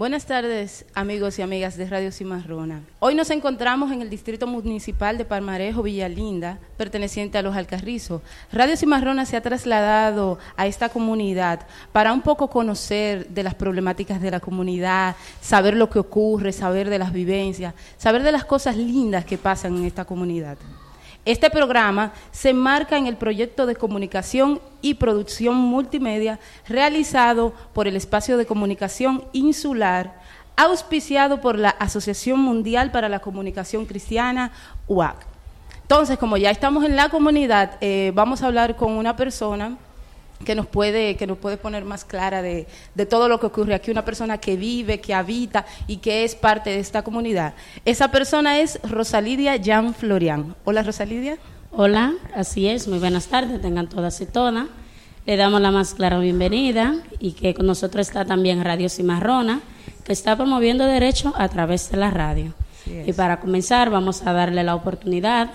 Buenas tardes, amigos y amigas de Radio Cimarrona. Hoy nos encontramos en el Distrito Municipal de Palmarejo, Villalinda, perteneciente a Los Alcarrizos. Radio Cimarrona se ha trasladado a esta comunidad para un poco conocer de las problemáticas de la comunidad, saber lo que ocurre, saber de las vivencias, saber de las cosas lindas que pasan en esta comunidad. Este programa se enmarca en el proyecto de comunicación y producción multimedia realizado por el Espacio de Comunicación Insular, auspiciado por la Asociación Mundial para la Comunicación Cristiana, UAC. Entonces, como ya estamos en la comunidad, eh, vamos a hablar con una persona que nos puede, que nos puede poner más clara de, de, todo lo que ocurre aquí, una persona que vive, que habita y que es parte de esta comunidad. Esa persona es Rosalidia Jan Florian. Hola Rosalidia. Hola, así es, muy buenas tardes, tengan todas y todas. Le damos la más clara bienvenida y que con nosotros está también Radio Cimarrona, que está promoviendo derecho a través de la radio. Y para comenzar vamos a darle la oportunidad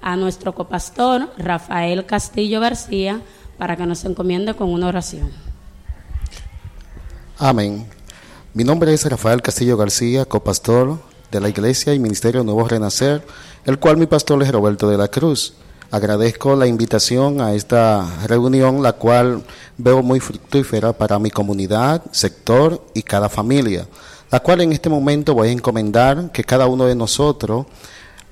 a nuestro copastor Rafael Castillo García, para que nos encomiende con una oración. Amén. Mi nombre es Rafael Castillo García, copastor de la Iglesia y Ministerio Nuevo Renacer, el cual mi pastor es Roberto de la Cruz. Agradezco la invitación a esta reunión, la cual veo muy fructífera para mi comunidad, sector y cada familia, la cual en este momento voy a encomendar que cada uno de nosotros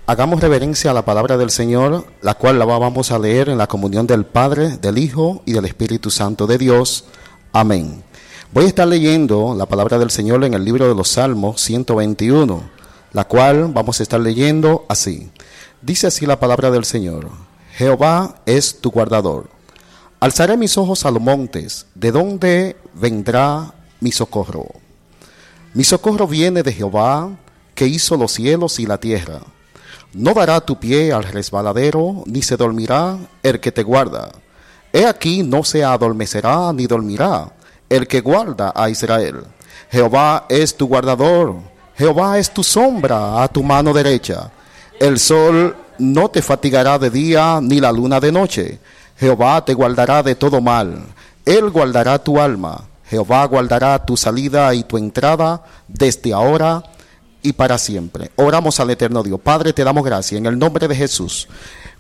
Hagamos reverencia a la palabra del Señor, la cual la vamos a leer en la comunión del Padre, del Hijo y del Espíritu Santo de Dios. Amén. Voy a estar leyendo la palabra del Señor en el libro de los Salmos 121, la cual vamos a estar leyendo así. Dice así la palabra del Señor. Jehová es tu guardador. Alzaré mis ojos a los montes, ¿de dónde vendrá mi socorro? Mi socorro viene de Jehová, que hizo los cielos y la tierra. No dará tu pie al resbaladero, ni se dormirá el que te guarda. He aquí no se adormecerá ni dormirá el que guarda a Israel. Jehová es tu guardador, Jehová es tu sombra a tu mano derecha. El sol no te fatigará de día, ni la luna de noche. Jehová te guardará de todo mal. Él guardará tu alma. Jehová guardará tu salida y tu entrada desde ahora y para siempre. Oramos al eterno Dios. Padre, te damos gracias en el nombre de Jesús.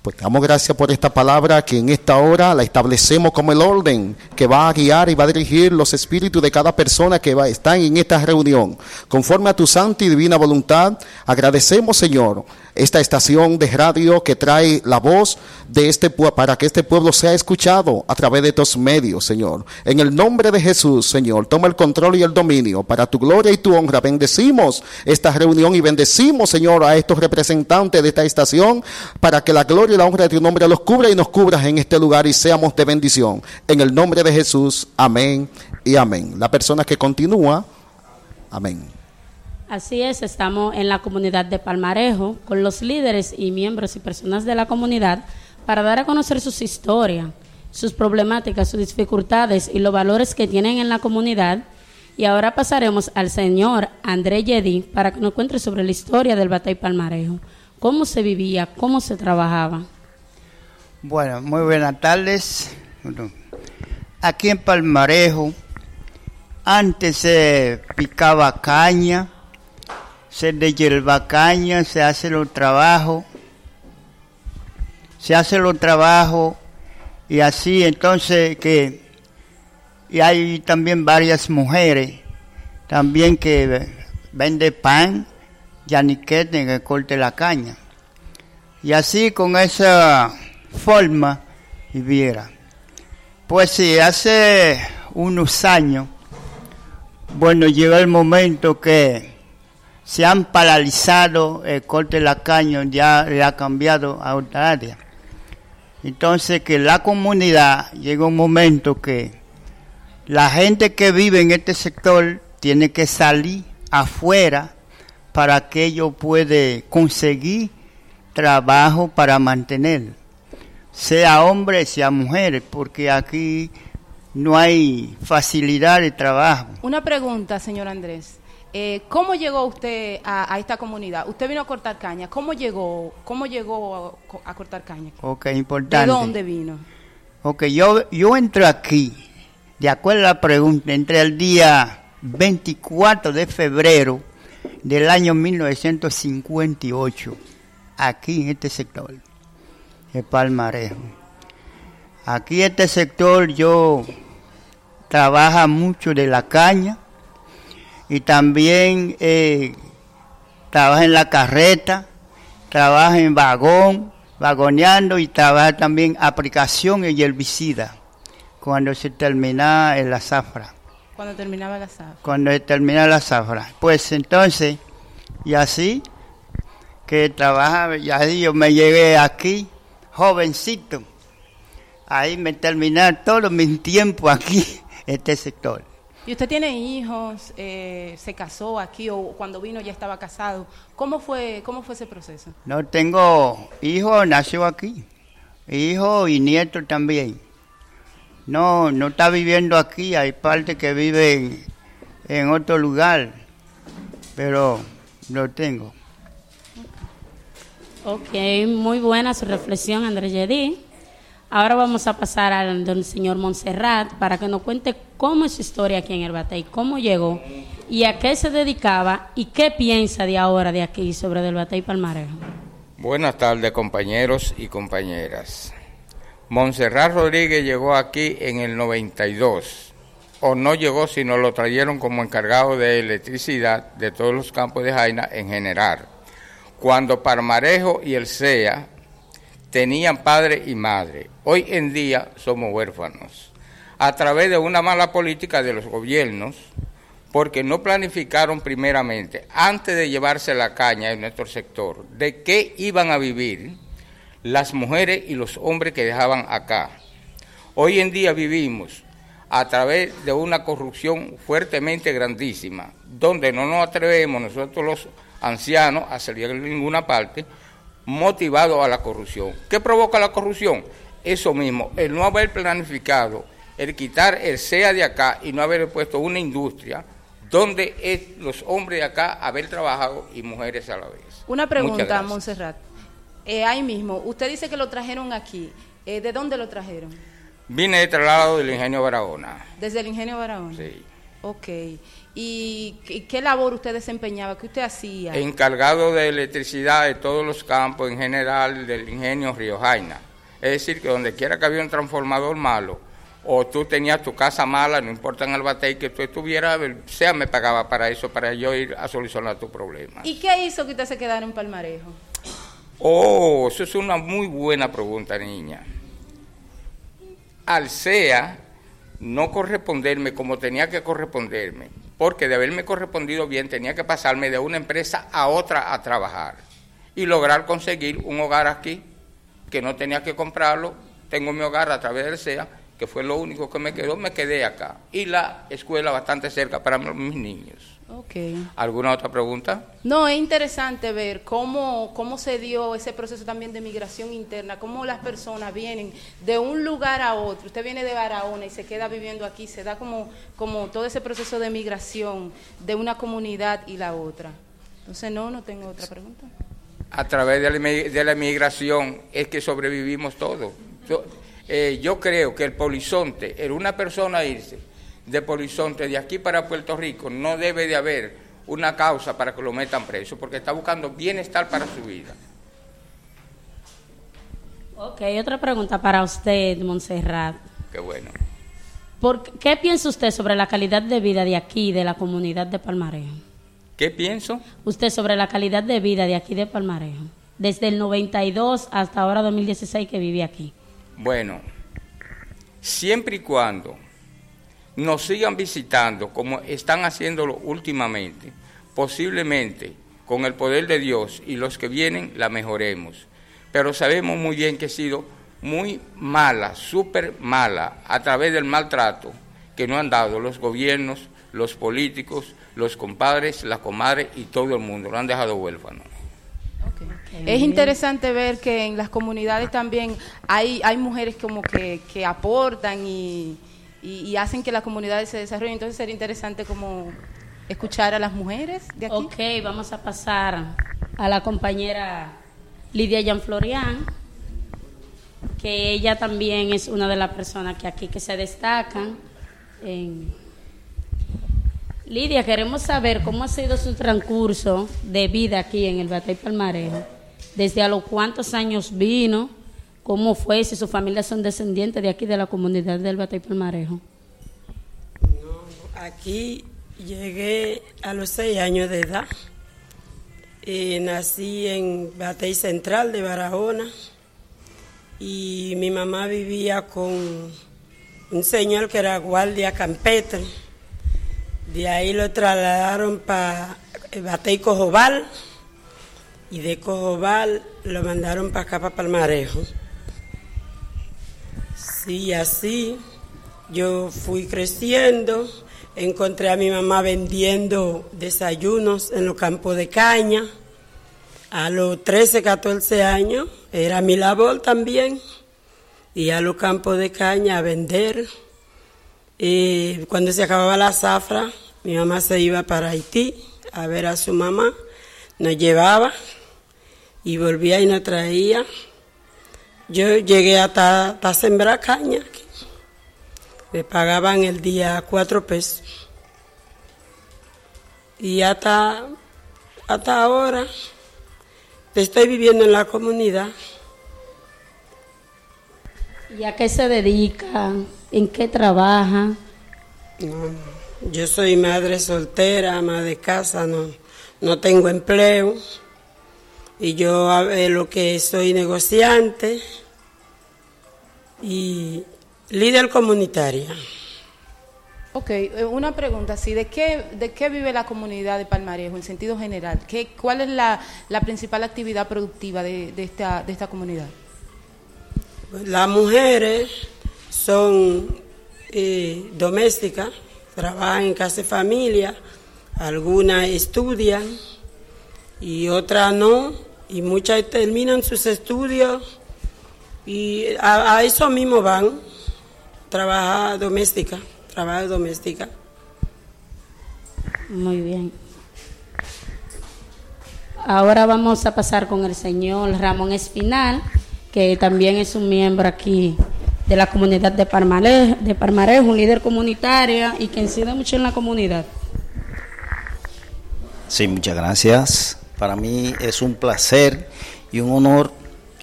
Pues damos gracias por esta palabra que en esta hora la establecemos como el orden que va a guiar y va a dirigir los espíritus de cada persona que va, están en esta reunión. Conforme a tu santa y divina voluntad, agradecemos, Señor, esta estación de radio que trae la voz de este para que este pueblo sea escuchado a través de estos medios, Señor. En el nombre de Jesús, Señor, toma el control y el dominio para tu gloria y tu honra. Bendecimos esta reunión y bendecimos, Señor, a estos representantes de esta estación para que la gloria y la honra de tu nombre los cubra y nos cubras en este lugar y seamos de bendición. En el nombre de Jesús, amén y amén. La persona que continúa, amén. Así es, estamos en la comunidad de Palmarejo con los líderes y miembros y personas de la comunidad para dar a conocer sus historias, sus problemáticas, sus dificultades y los valores que tienen en la comunidad. Y ahora pasaremos al señor André Yedi para que nos cuente sobre la historia del Batay Palmarejo, cómo se vivía, cómo se trabajaba. Bueno, muy buenas tardes. Aquí en Palmarejo antes se picaba caña, se de hierba caña, se hace los trabajos, se hace los trabajos y así entonces que y hay también varias mujeres también que vende pan, yaniquete que corte la caña. Y así con esa forma viviera. Pues sí, hace unos años, bueno, llegó el momento que se han paralizado el corte de la caña, ya le ha cambiado a otra área. Entonces que la comunidad llega un momento que la gente que vive en este sector tiene que salir afuera para que ellos puedan conseguir trabajo para mantener, sea hombre, sea mujer, porque aquí no hay facilidad de trabajo. Una pregunta, señor Andrés. Eh, ¿Cómo llegó usted a, esta comunidad? Usted vino a cortar caña. ¿Cómo llegó? ¿Cómo llegó a, cortar caña? Ok, importante. ¿De dónde vino? Ok, yo, yo entré aquí de acuerdo a la pregunta, entre el día 24 de febrero del año 1958, aquí en este sector, de Palmarejo. Aquí este sector yo trabaja mucho de la caña y también eh, trabaja en la carreta, trabaja en vagón, vagoneando y trabaja también aplicación y herbicida cuando se termina la zafra. Cuando terminaba la zafra. Cuando se termina la zafra. Pues entonces, y así, que trabajaba, ya yo me llegué aquí, jovencito, ahí me terminé todo mi tiempo aquí, este sector. ¿Y usted tiene hijos? Eh, ¿Se casó aquí o cuando vino ya estaba casado? ¿Cómo fue, cómo fue ese proceso? No tengo hijo, nació aquí. Hijo y nieto también. No, no está viviendo aquí, hay parte que viven en otro lugar, pero lo tengo. Ok, muy buena su reflexión, Andrés Yedí. Ahora vamos a pasar al don señor Montserrat para que nos cuente cómo es su historia aquí en el Batey, cómo llegó y a qué se dedicaba y qué piensa de ahora de aquí sobre del Batey Palmarejo. Buenas tardes compañeros y compañeras. Montserrat Rodríguez llegó aquí en el 92, o no llegó sino lo trajeron como encargado de electricidad de todos los campos de Jaina en general. Cuando Palmarejo y el CEA tenían padre y madre. Hoy en día somos huérfanos. A través de una mala política de los gobiernos, porque no planificaron primeramente, antes de llevarse la caña en nuestro sector, de qué iban a vivir las mujeres y los hombres que dejaban acá. Hoy en día vivimos a través de una corrupción fuertemente grandísima, donde no nos atrevemos nosotros los ancianos a salir en ninguna parte, motivado a la corrupción. ¿Qué provoca la corrupción? Eso mismo, el no haber planificado, el quitar el SEA de acá y no haber puesto una industria donde es los hombres de acá haber trabajado y mujeres a la vez. Una pregunta, Montserrat. Eh, ahí mismo, usted dice que lo trajeron aquí. Eh, ¿De dónde lo trajeron? Vine de traslado del ingenio Barahona. ¿Desde el ingenio Barahona? Sí. Ok. ¿Y qué labor usted desempeñaba? ¿Qué usted hacía? Encargado de electricidad de todos los campos en general del ingenio Río Jaina. Es decir, que donde quiera que había un transformador malo, o tú tenías tu casa mala, no importa en el batey que tú estuvieras, sea me pagaba para eso, para yo ir a solucionar tu problema. ¿Y qué hizo que usted se quedara en Palmarejo? Oh, eso es una muy buena pregunta, niña. Al SEA no corresponderme como tenía que corresponderme, porque de haberme correspondido bien tenía que pasarme de una empresa a otra a trabajar y lograr conseguir un hogar aquí, que no tenía que comprarlo, tengo mi hogar a través del SEA, que fue lo único que me quedó, me quedé acá. Y la escuela bastante cerca para mis niños. Okay. ¿Alguna otra pregunta? No, es interesante ver cómo, cómo se dio ese proceso también de migración interna, cómo las personas vienen de un lugar a otro. Usted viene de Barahona y se queda viviendo aquí, se da como, como todo ese proceso de migración de una comunidad y la otra. Entonces, no, no tengo otra pregunta. A través de la, de la migración es que sobrevivimos todos. Yo, eh, yo creo que el polizonte, era una persona irse de Polizonte de aquí para Puerto Rico, no debe de haber una causa para que lo metan preso, porque está buscando bienestar para su vida. Ok, otra pregunta para usted, Montserrat. Qué bueno. ¿Por ¿Qué piensa usted sobre la calidad de vida de aquí, de la comunidad de Palmarejo? ¿Qué pienso? Usted sobre la calidad de vida de aquí de Palmarejo, desde el 92 hasta ahora 2016 que vive aquí. Bueno, siempre y cuando nos sigan visitando como están haciéndolo últimamente, posiblemente con el poder de Dios y los que vienen la mejoremos. Pero sabemos muy bien que ha sido muy mala, súper mala, a través del maltrato que nos han dado los gobiernos, los políticos, los compadres, las comadres y todo el mundo. Lo han dejado huérfano. Es interesante ver que en las comunidades también hay, hay mujeres como que, que aportan y, y, hacen que las comunidades se desarrollen. Entonces sería interesante como escuchar a las mujeres de aquí. Ok, vamos a pasar a la compañera Lidia Jean Florian, que ella también es una de las personas que aquí que se destacan Lidia, queremos saber cómo ha sido su transcurso de vida aquí en el Batey Palmarejo. Desde a los cuántos años vino, cómo fue, si su familia son descendientes de aquí de la comunidad del Batey Palmarejo. aquí llegué a los seis años de edad. Eh, nací en Batey Central de Barahona y mi mamá vivía con un señor que era guardia campetre de ahí lo trasladaron para Batey Cojobal y de Cojobal lo mandaron para acá, para Palmarejo. Sí, así yo fui creciendo, encontré a mi mamá vendiendo desayunos en los campos de caña. A los 13, 14 años era mi labor también, y a los campos de caña a vender. Y cuando se acababa la zafra, mi mamá se iba para Haití a ver a su mamá, nos llevaba y volvía y nos traía. Yo llegué hasta, hasta sembrar caña. Me pagaban el día cuatro pesos. Y hasta, hasta ahora estoy viviendo en la comunidad. ¿Y a qué se dedica? ¿En qué trabaja? Yo soy madre soltera, ama de casa, no, no tengo empleo. Y yo lo que soy negociante y líder comunitaria. Ok, eh, una pregunta, ¿sí? ¿de qué, ¿de qué vive la comunidad de Palmarejo en sentido general? ¿Qué, ¿Cuál es la, principal actividad productiva de, esta, de esta comunidad? Las mujeres son eh, domésticas, trabajan en casa de familia, algunas estudian y otras no, y muchas terminan sus estudios y a, eso mismo van, trabajar doméstica, trabajo doméstica. Muy bien. Ahora vamos a pasar con el señor Ramón Espinal, que también es un miembro aquí de la comunidad de Parmarejo, de Parmarejo, un líder comunitario y que incide mucho en la comunidad. Sí, muchas gracias. Para mí es un placer y un honor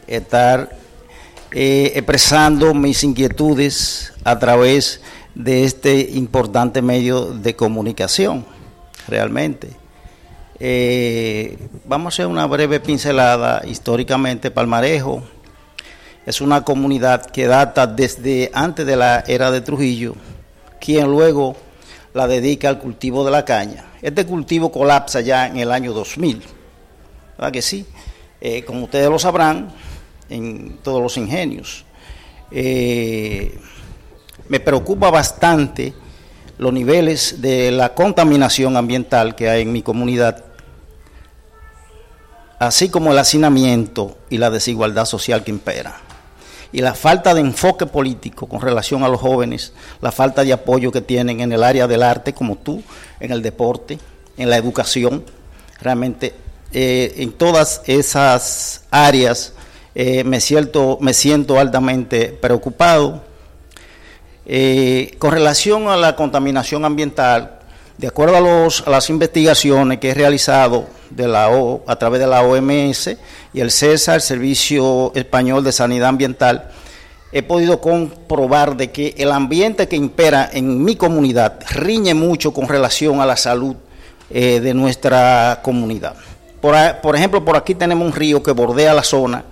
estar eh, expresando mis inquietudes a través de este importante medio de comunicación, realmente. Eh, vamos a hacer una breve pincelada históricamente. Palmarejo es una comunidad que data desde antes de la era de Trujillo, quien luego la dedica al cultivo de la caña. Este cultivo colapsa ya en el año 2000, ¿verdad que sí? Eh, como ustedes lo sabrán, en todos los ingenios. Eh, me preocupa bastante los niveles de la contaminación ambiental que hay en mi comunidad, así como el hacinamiento y la desigualdad social que impera y la falta de enfoque político con relación a los jóvenes, la falta de apoyo que tienen en el área del arte, como tú, en el deporte, en la educación, realmente eh, en todas esas áreas eh, me, siento, me siento altamente preocupado. Eh, con relación a la contaminación ambiental, de acuerdo a, los, las investigaciones que he realizado de la a través de la OMS y el CESA, el Servicio Español de Sanidad Ambiental, he podido comprobar de que el ambiente que impera en mi comunidad riñe mucho con relación a la salud de nuestra comunidad. Por, ejemplo, por aquí tenemos un río que bordea la zona,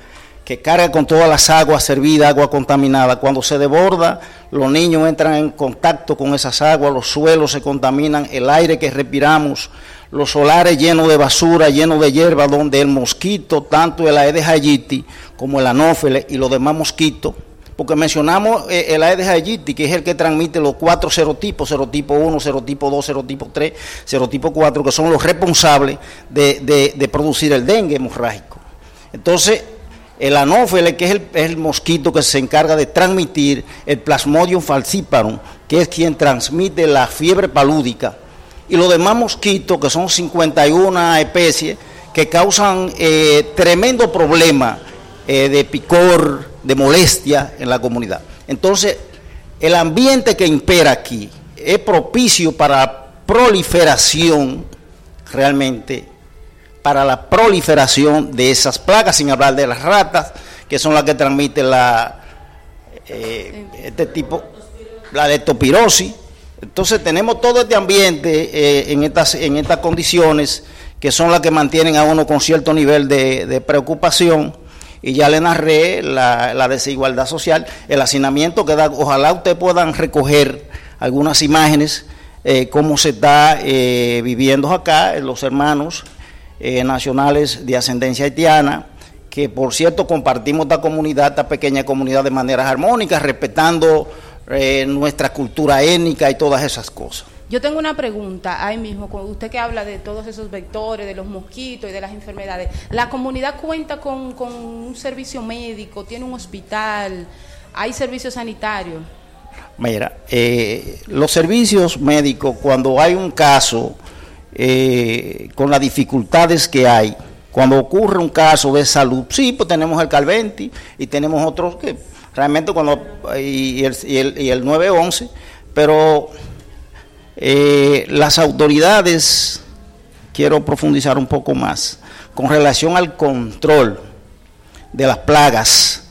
que carga con todas las aguas servidas, agua contaminada. Cuando se desborda, los niños entran en contacto con esas aguas, los suelos se contaminan, el aire que respiramos, los solares llenos de basura, llenos de hierba, donde el mosquito, tanto el Aedes aegypti como el anófeles y los demás mosquitos, porque mencionamos eh, el Aedes aegypti, que es el que transmite los cuatro serotipos, serotipo 1, serotipo 2, serotipo 3, serotipo 4, que son los responsables de, producir el dengue hemorrágico. Entonces, el anófele, que es el, mosquito que se encarga de transmitir el Plasmodium falciparum, que es quien transmite la fiebre palúdica, y los demás mosquitos, que son 51 especies, que causan eh, tremendo problema eh, de picor, de molestia en la comunidad. Entonces, el ambiente que impera aquí es propicio para proliferación, realmente, para la proliferación de esas plagas, sin hablar de las ratas, que son las que transmiten la, eh, este tipo, la leptospirosis. Entonces tenemos todo este ambiente eh, en, estas, en estas condiciones que son las que mantienen a uno con cierto nivel de, preocupación. Y ya le narré la, desigualdad social, el hacinamiento que da. Ojalá ustedes puedan recoger algunas imágenes, eh, cómo se está eh, viviendo acá, los hermanos nacionales de ascendencia haitiana, que por cierto compartimos esta comunidad, esta pequeña comunidad de manera armónica, respetando eh, nuestra cultura étnica y todas esas cosas. Yo tengo una pregunta ahí mismo, usted que habla de todos esos vectores, de los mosquitos y de las enfermedades. ¿La comunidad cuenta con, un servicio médico, tiene un hospital, hay servicios sanitarios? Mira, eh, los servicios médicos, cuando hay un caso eh, con las dificultades que hay, cuando ocurre un caso de salud, sí, pues tenemos el Calventi y tenemos otros que realmente cuando y el, y el, 911, pero eh, las autoridades, quiero profundizar un poco más, con relación al control de las plagas,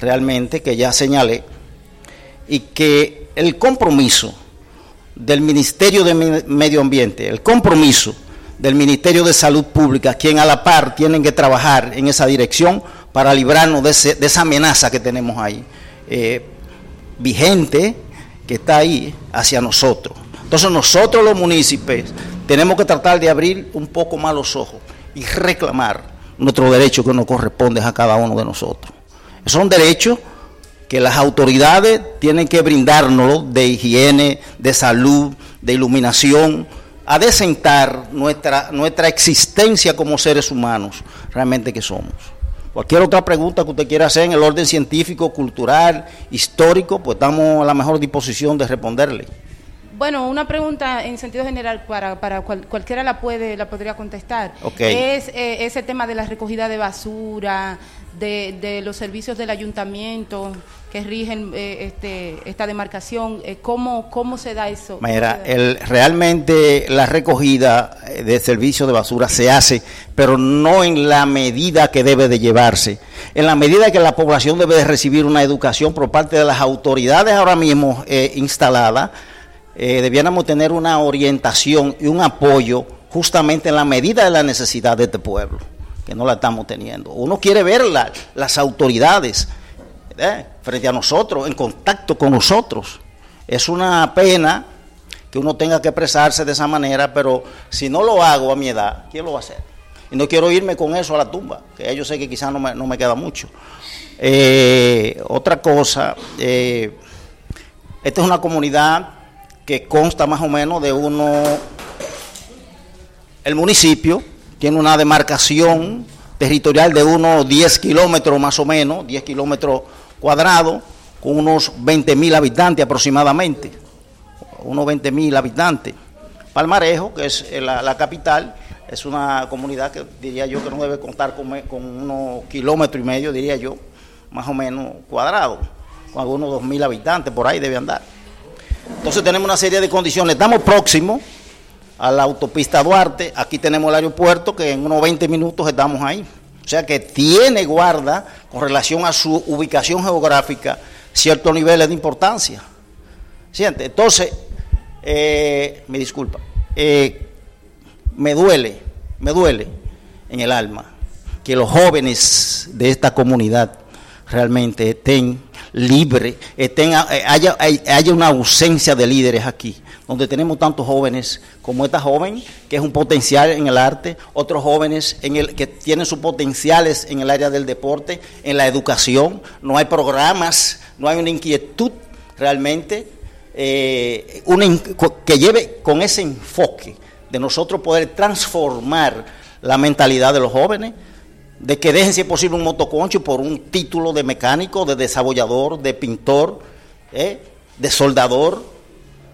realmente, que ya señalé, y que el compromiso del Ministerio de Medio Ambiente, el compromiso del Ministerio de Salud Pública, quien a la par tienen que trabajar en esa dirección para librarnos de, esa amenaza que tenemos ahí, eh, vigente, que está ahí hacia nosotros. Entonces nosotros los municipios tenemos que tratar de abrir un poco más los ojos y reclamar nuestro derecho que nos corresponde a cada uno de nosotros. Son derechos que las autoridades tienen que brindárnoslo de higiene, de salud, de iluminación, a desentar nuestra, nuestra existencia como seres humanos, realmente que somos. Cualquier otra pregunta que usted quiera hacer en el orden científico, cultural, histórico, pues estamos a la mejor disposición de responderle. Bueno, una pregunta en sentido general para, para cualquiera la puede la podría contestar. Es eh, ese tema de la recogida de basura, de, de los servicios del ayuntamiento que rigen eh, este, esta demarcación. Eh, ¿cómo, ¿Cómo se da eso? Mira, el, realmente la recogida de servicios de basura se hace, pero no en la medida que debe de llevarse. En la medida que la población debe de recibir una educación por parte de las autoridades ahora mismo eh, instaladas, eh, debiéramos tener una orientación y un apoyo justamente en la medida de la necesidad de este pueblo, que no la estamos teniendo. Uno quiere ver las autoridades ¿eh? frente a nosotros, en contacto con nosotros. Es una pena que uno tenga que expresarse de esa manera, pero si no lo hago a mi edad, ¿quién lo va a hacer? Y no quiero irme con eso a la tumba, que yo sé que quizás no me, no me queda mucho. Eh, otra cosa, esta es una comunidad que consta más o menos de uno, el municipio tiene una demarcación territorial de unos 10 kilómetros más o menos, 10 kilómetros cuadrados, con unos 20 mil habitantes aproximadamente, unos 20 mil habitantes. Palmarejo, que es la, capital, es una comunidad que diría yo que no debe contar con, con unos kilómetros y medio, diría yo, más o menos cuadrados, con algunos 2 mil habitantes, por ahí debe andar. Entonces tenemos una serie de condiciones. Estamos próximos a la autopista Duarte. Aquí tenemos el aeropuerto que en unos 20 minutos estamos ahí. O sea que tiene guarda con relación a su ubicación geográfica ciertos niveles de importancia. ¿Siente? Entonces, eh, me disculpa, eh, me duele, me duele en el alma que los jóvenes de esta comunidad realmente estén libres, estén, eh, haya, haya una ausencia de líderes aquí, donde tenemos tantos jóvenes como esta joven, que es un potencial en el arte, otros jóvenes en el, que tienen sus potenciales en el área del deporte, en la educación, no hay programas, no hay una inquietud realmente eh, que lleve con ese enfoque de nosotros poder transformar la mentalidad de los jóvenes de que dejen si es posible un motoconcho por un título de mecánico, de desarrollador, de pintor, ¿eh? de soldador.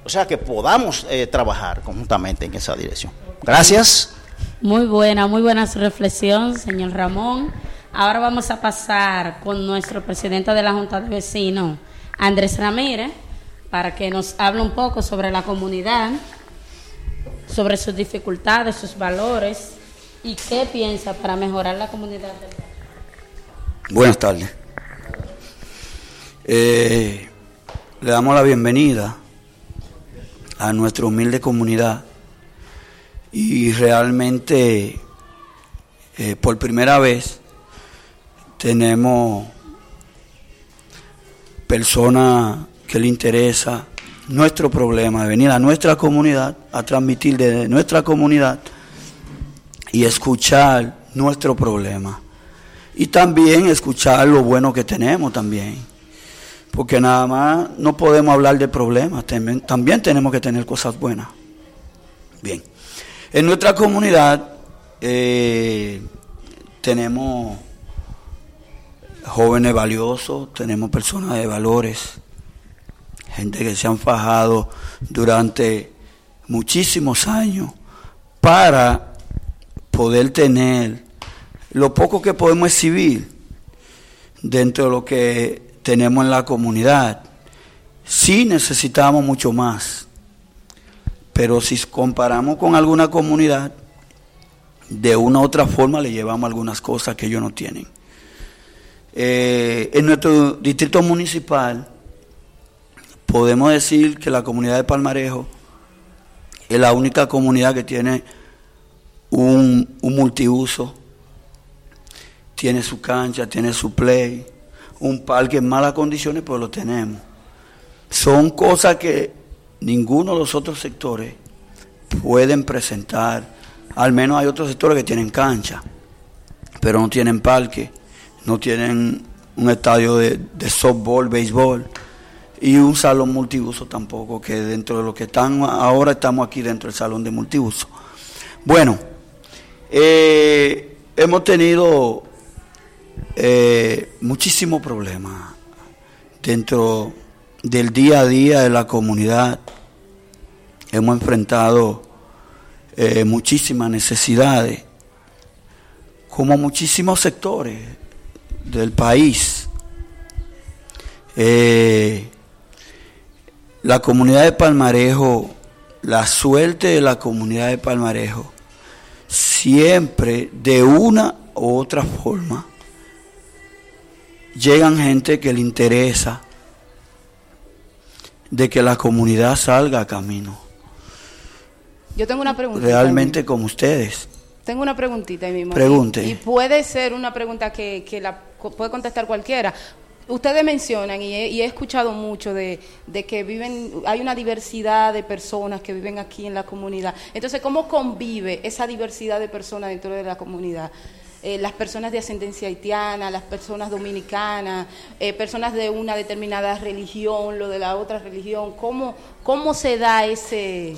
O sea, que podamos eh, trabajar conjuntamente en esa dirección. Gracias. Muy buena, muy buena su reflexión, señor Ramón. Ahora vamos a pasar con nuestro presidente de la Junta de Vecinos, Andrés Ramírez, para que nos hable un poco sobre la comunidad, sobre sus dificultades, sus valores y qué piensa para mejorar la comunidad. Buenas tardes. Eh, le damos la bienvenida a nuestra humilde comunidad y realmente eh, por primera vez tenemos personas que le interesa nuestro problema, de venir a nuestra comunidad, a transmitir de nuestra comunidad y escuchar nuestro problema. Y también escuchar lo bueno que tenemos también. Porque nada más no podemos hablar de problemas, también, tenemos que tener cosas buenas. Bien, en nuestra comunidad eh, tenemos jóvenes valiosos, tenemos personas de valores, gente que se han fajado durante muchísimos años para poder tener lo poco que podemos exhibir dentro de lo que tenemos en la comunidad. Sí necesitamos mucho más, pero si comparamos con alguna comunidad, de una u otra forma le llevamos algunas cosas que ellos no tienen. Eh, en nuestro distrito municipal podemos decir que la comunidad de Palmarejo es la única comunidad que tiene un, un multiuso, tiene su cancha, tiene su play, un parque en malas condiciones, pero lo tenemos. Son cosas que ninguno de los otros sectores pueden presentar. Al menos hay otros sectores que tienen cancha, pero no tienen parque, no tienen un estadio de, de softball, béisbol y un salón multiuso tampoco, que dentro de lo que están ahora estamos aquí dentro del salón de multiuso. Bueno, eh, hemos tenido eh, muchísimos problemas dentro del día a día de la comunidad. Hemos enfrentado eh, muchísimas necesidades, como muchísimos sectores del país. La comunidad de Palmarejo, la suerte de la comunidad de Palmarejo, siempre de una u otra forma, llegan gente que le interesa de que la comunidad salga a camino. Yo tengo una pregunta. Realmente como ustedes. Tengo una preguntita ahí mismo. Pregunte. Y, puede ser una pregunta que, que la puede contestar cualquiera. Ustedes mencionan, y he, escuchado mucho, de, que viven, hay una diversidad de personas que viven aquí en la comunidad. Entonces, ¿cómo convive esa diversidad de personas dentro de la comunidad? Eh, las personas de ascendencia haitiana, las personas dominicanas, eh, personas de una determinada religión, lo de la otra religión, ¿cómo, cómo se da ese, e,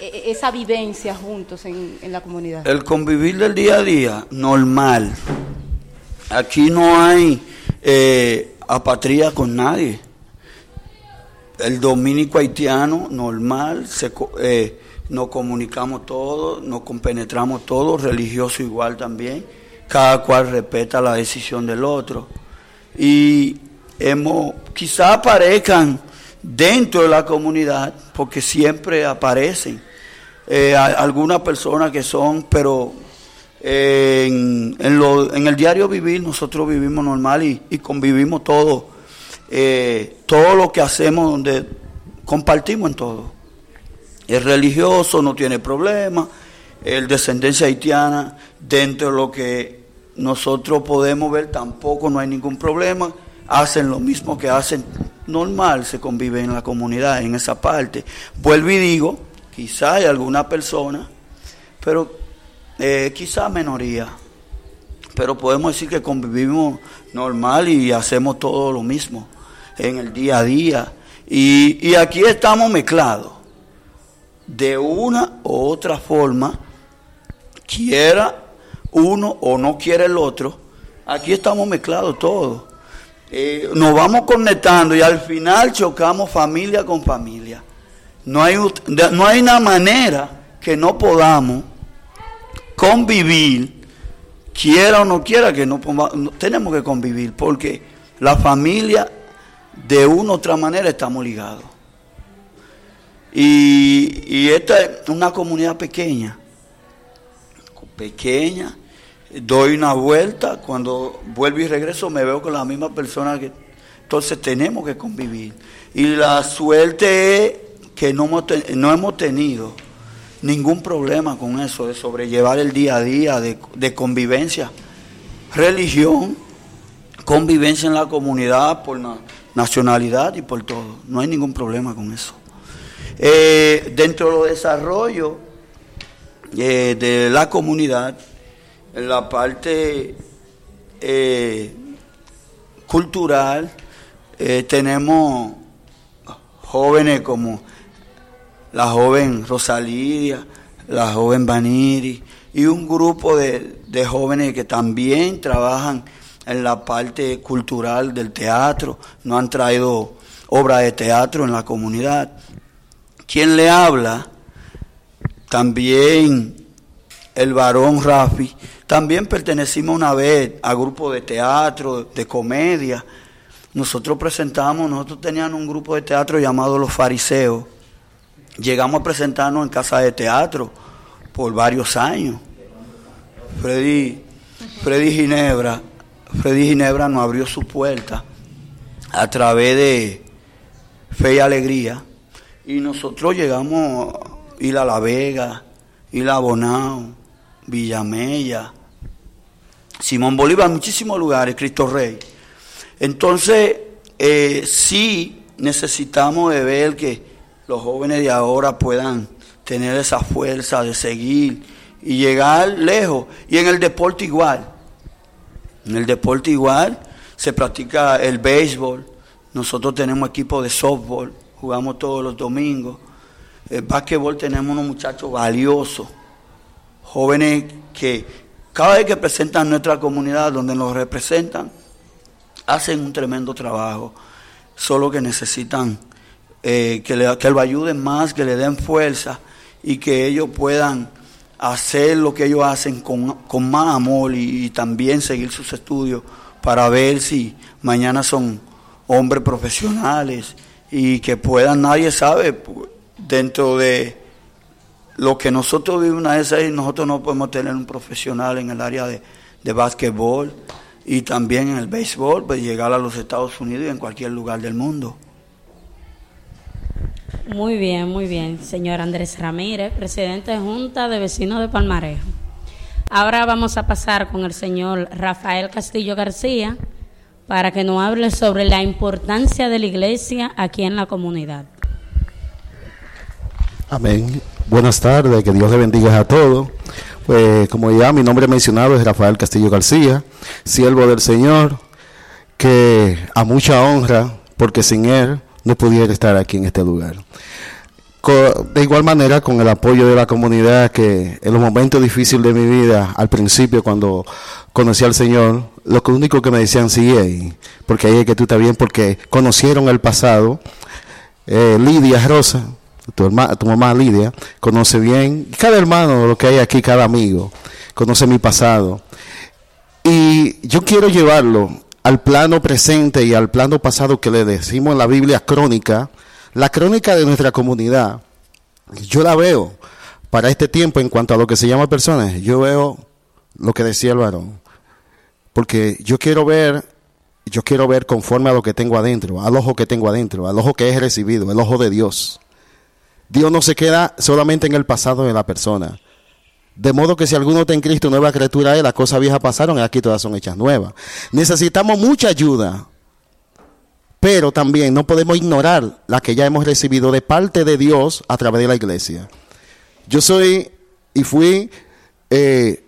e, esa vivencia juntos en, en la comunidad? El convivir del día a día, normal. Aquí no hay eh, apatría con nadie. El dominico haitiano, normal, se, eh, nos comunicamos todos, nos compenetramos todos, religioso igual también, cada cual respeta la decisión del otro. Y hemos, quizá aparezcan dentro de la comunidad, porque siempre aparecen eh, algunas personas que son, pero en, en, el diario vivir nosotros vivimos normal y, convivimos todo, eh, todo lo que hacemos donde compartimos en todo. El religioso no tiene problema, el descendencia haitiana, dentro de lo que nosotros podemos ver, tampoco no hay ningún problema, hacen lo mismo que hacen normal, se convive en la comunidad, en esa parte. Vuelvo y digo, quizá hay alguna persona, pero eh, quizá minoría, pero podemos decir que convivimos normal y hacemos todo lo mismo en el día a día. Y, y aquí estamos mezclados de una u otra forma, quiera uno o no quiera el otro, aquí estamos mezclados todos. Eh, nos vamos conectando y al final chocamos familia con familia. No hay, no hay una manera que no podamos convivir, quiera o no quiera, que no, tenemos que convivir, porque la familia de una u otra manera estamos ligados. Y, y esta es una comunidad pequeña, pequeña, doy una vuelta, cuando vuelvo y regreso me veo con la misma persona que... Entonces tenemos que convivir. Y la suerte es que no no hemos tenido ningún problema con eso, de sobrellevar el día a día, de, de convivencia. Religión, convivencia en la comunidad por na- nacionalidad y por todo. No hay ningún problema con eso. Eh, dentro de los desarrollos eh, de la comunidad, en la parte eh, cultural, tenemos jóvenes como la joven Rosalía, la joven Vaniri y un grupo de, de jóvenes que también trabajan en la parte cultural del teatro, no han traído obra de teatro en la comunidad. ¿Quién le habla? También el varón Rafi. También pertenecimos una vez a grupo de teatro, de comedia. Nosotros presentamos, nosotros teníamos un grupo de teatro llamado Los Fariseos. Llegamos a presentarnos en casa de teatro por varios años. Freddy, Freddy Ginebra, Freddy Ginebra nos abrió su puerta a través de Fe y Alegría. Y nosotros llegamos a ir a La Vega, ir a Bonao, Villamella, Simón Bolívar, muchísimos lugares, Cristo Rey. Entonces, eh, sí necesitamos de ver que los jóvenes de ahora puedan tener esa fuerza de seguir y llegar lejos. Y en el deporte igual. En el deporte igual se practica el béisbol. Nosotros tenemos equipo de softball, jugamos todos los domingos. El básquetbol tenemos unos muchachos valiosos, jóvenes que cada vez que presentan nuestra comunidad, donde nos representan, hacen un tremendo trabajo. Solo que necesitan eh, que, le, que lo ayuden más, que le den fuerza y que ellos puedan hacer lo que ellos hacen con, con más amor y, también seguir sus estudios para ver si mañana son hombres profesionales y que puedan, nadie sabe, dentro de lo que nosotros vivimos una ahí, nosotros no podemos tener un profesional en el área de, de básquetbol y también en el béisbol, pues llegar a los Estados Unidos y en cualquier lugar del mundo. Muy bien, muy bien, señor Andrés Ramírez, presidente de Junta de Vecinos de Palmarejo. Ahora vamos a pasar con el señor Rafael Castillo García para que nos hable sobre la importancia de la iglesia aquí en la comunidad. Amén. Buenas tardes, que Dios le bendiga a todos. Pues como ya mi nombre mencionado es Rafael Castillo García, siervo del Señor, que a mucha honra, porque sin él no pudiera estar aquí en este lugar. De igual manera, con el apoyo de la comunidad, que en los momentos difíciles de mi vida, al principio cuando conocí al Señor, lo único que me decían, ahí, porque ahí es que tú estás bien, porque conocieron el pasado, eh, Lidia Rosa, tu, tu mamá Lidia, conoce bien, cada hermano, lo que hay aquí, cada amigo, conoce mi pasado. Y yo quiero llevarlo al plano presente y al plano pasado que le decimos en la Biblia crónica, la crónica de nuestra comunidad. Yo la veo para este tiempo en cuanto a lo que se llama personas, yo veo lo que decía el varón. Porque yo quiero ver yo quiero ver conforme a lo que tengo adentro, al ojo que tengo adentro, al ojo que he recibido, el ojo de Dios. Dios no se queda solamente en el pasado de la persona. De modo que si alguno está en Cristo, nueva criatura es, las cosas viejas pasaron y aquí todas son hechas nuevas. Necesitamos mucha ayuda, pero también no podemos ignorar la que ya hemos recibido de parte de Dios a través de la iglesia. Yo soy y fui, eh,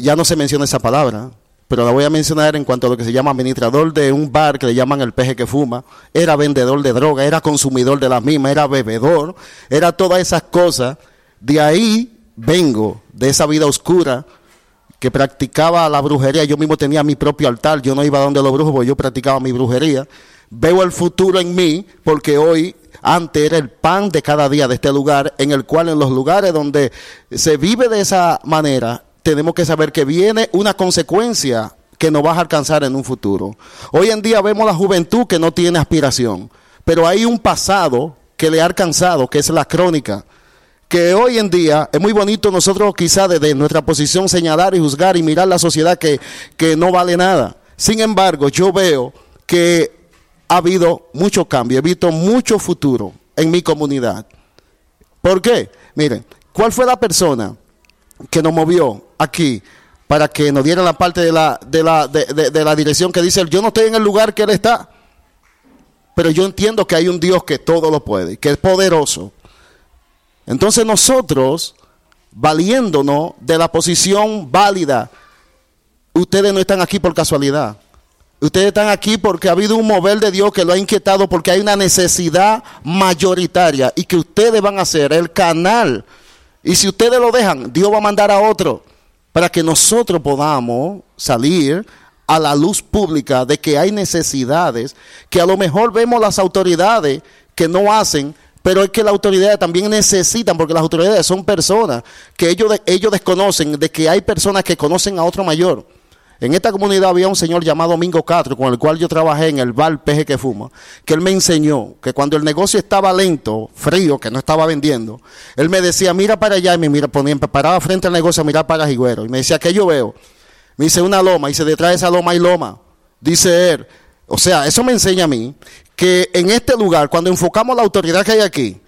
ya no se menciona esa palabra, pero la voy a mencionar en cuanto a lo que se llama administrador de un bar que le llaman el peje que fuma, era vendedor de droga, era consumidor de las mismas, era bebedor, era todas esas cosas. De ahí vengo, de esa vida oscura que practicaba la brujería, yo mismo tenía mi propio altar, yo no iba donde los brujos, porque yo practicaba mi brujería. Veo el futuro en mí, porque hoy, antes era el pan de cada día de este lugar, en el cual en los lugares donde se vive de esa manera, tenemos que saber que viene una consecuencia que nos va a alcanzar en un futuro. Hoy en día vemos la juventud que no tiene aspiración, pero hay un pasado que le ha alcanzado, que es la crónica. Que hoy en día es muy bonito nosotros quizá desde nuestra posición señalar y juzgar y mirar la sociedad que, que no vale nada. Sin embargo, yo veo que ha habido mucho cambio, he visto mucho futuro en mi comunidad. ¿Por qué? Miren, ¿cuál fue la persona que nos movió aquí para que nos diera la parte de la, de la, de, de- la dirección que dice, yo no estoy en el lugar que Él está, pero yo entiendo que hay un Dios que todo lo puede, que es poderoso. Entonces nosotros, valiéndonos de la posición válida, ustedes no están aquí por casualidad. Ustedes están aquí porque ha habido un mover de Dios que lo ha inquietado porque hay una necesidad mayoritaria y que ustedes van a ser el canal. Y si ustedes lo dejan, Dios va a mandar a otro para que nosotros podamos salir a la luz pública de que hay necesidades que a lo mejor vemos las autoridades que no hacen, pero es que las autoridades también necesitan, porque las autoridades son personas que ellos, ellos desconocen de que hay personas que conocen a otro mayor. En esta comunidad había un señor llamado Domingo Castro, con el cual yo trabajé en el bar Peje que Fuma, que él me enseñó que cuando el negocio estaba lento, frío, que no estaba vendiendo, él me decía, mira para allá, y me mira, ponía, paraba frente al negocio a mirar para Jiguero, y me decía, ¿qué yo veo? Me dice una loma, y dice, detrás de esa loma hay loma. Dice él, o sea, eso me enseña a mí que en este lugar, cuando enfocamos la autoridad que hay aquí,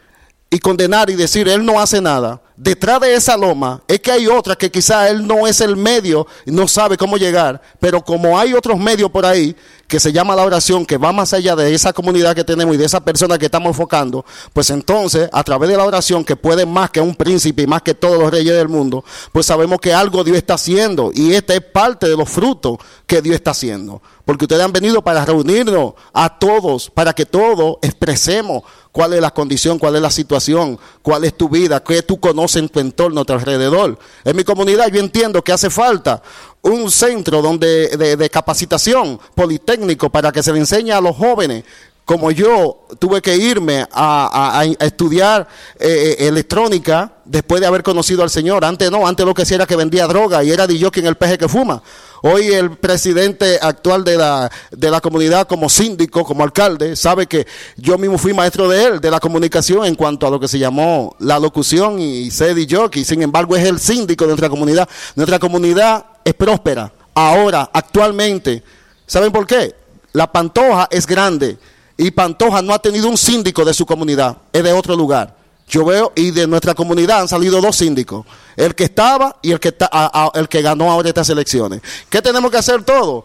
y condenar y decir, él no hace nada, detrás de esa loma es que hay otra que quizá él no es el medio, no sabe cómo llegar, pero como hay otros medios por ahí que se llama la oración, que va más allá de esa comunidad que tenemos y de esa persona que estamos enfocando, pues entonces a través de la oración que puede más que un príncipe y más que todos los reyes del mundo, pues sabemos que algo Dios está haciendo y este es parte de los frutos que Dios está haciendo. Porque ustedes han venido para reunirnos a todos, para que todos expresemos cuál es la condición, cuál es la situación, cuál es tu vida, qué tú conoces en tu entorno, a tu alrededor. En mi comunidad yo entiendo que hace falta un centro donde, de, de capacitación politécnico para que se le enseñe a los jóvenes como yo tuve que irme a, estudiar eh, eh, electrónica después de haber conocido al Señor. Antes no, antes lo que hacía era que vendía droga y era DJ en el peje que fuma. Hoy el presidente actual de la, de la comunidad como síndico, como alcalde, sabe que yo mismo fui maestro de él, de la comunicación en cuanto a lo que se llamó la locución y ser jockey. Sin embargo, es el síndico de nuestra comunidad. Nuestra comunidad es próspera. Ahora, actualmente, ¿saben por qué? La Pantoja es grande y Pantoja no ha tenido un síndico de su comunidad, es de otro lugar. Yo veo y de nuestra comunidad han salido dos síndicos, el que estaba y el que está, a- el que ganó ahora estas elecciones. ¿Qué tenemos que hacer todos?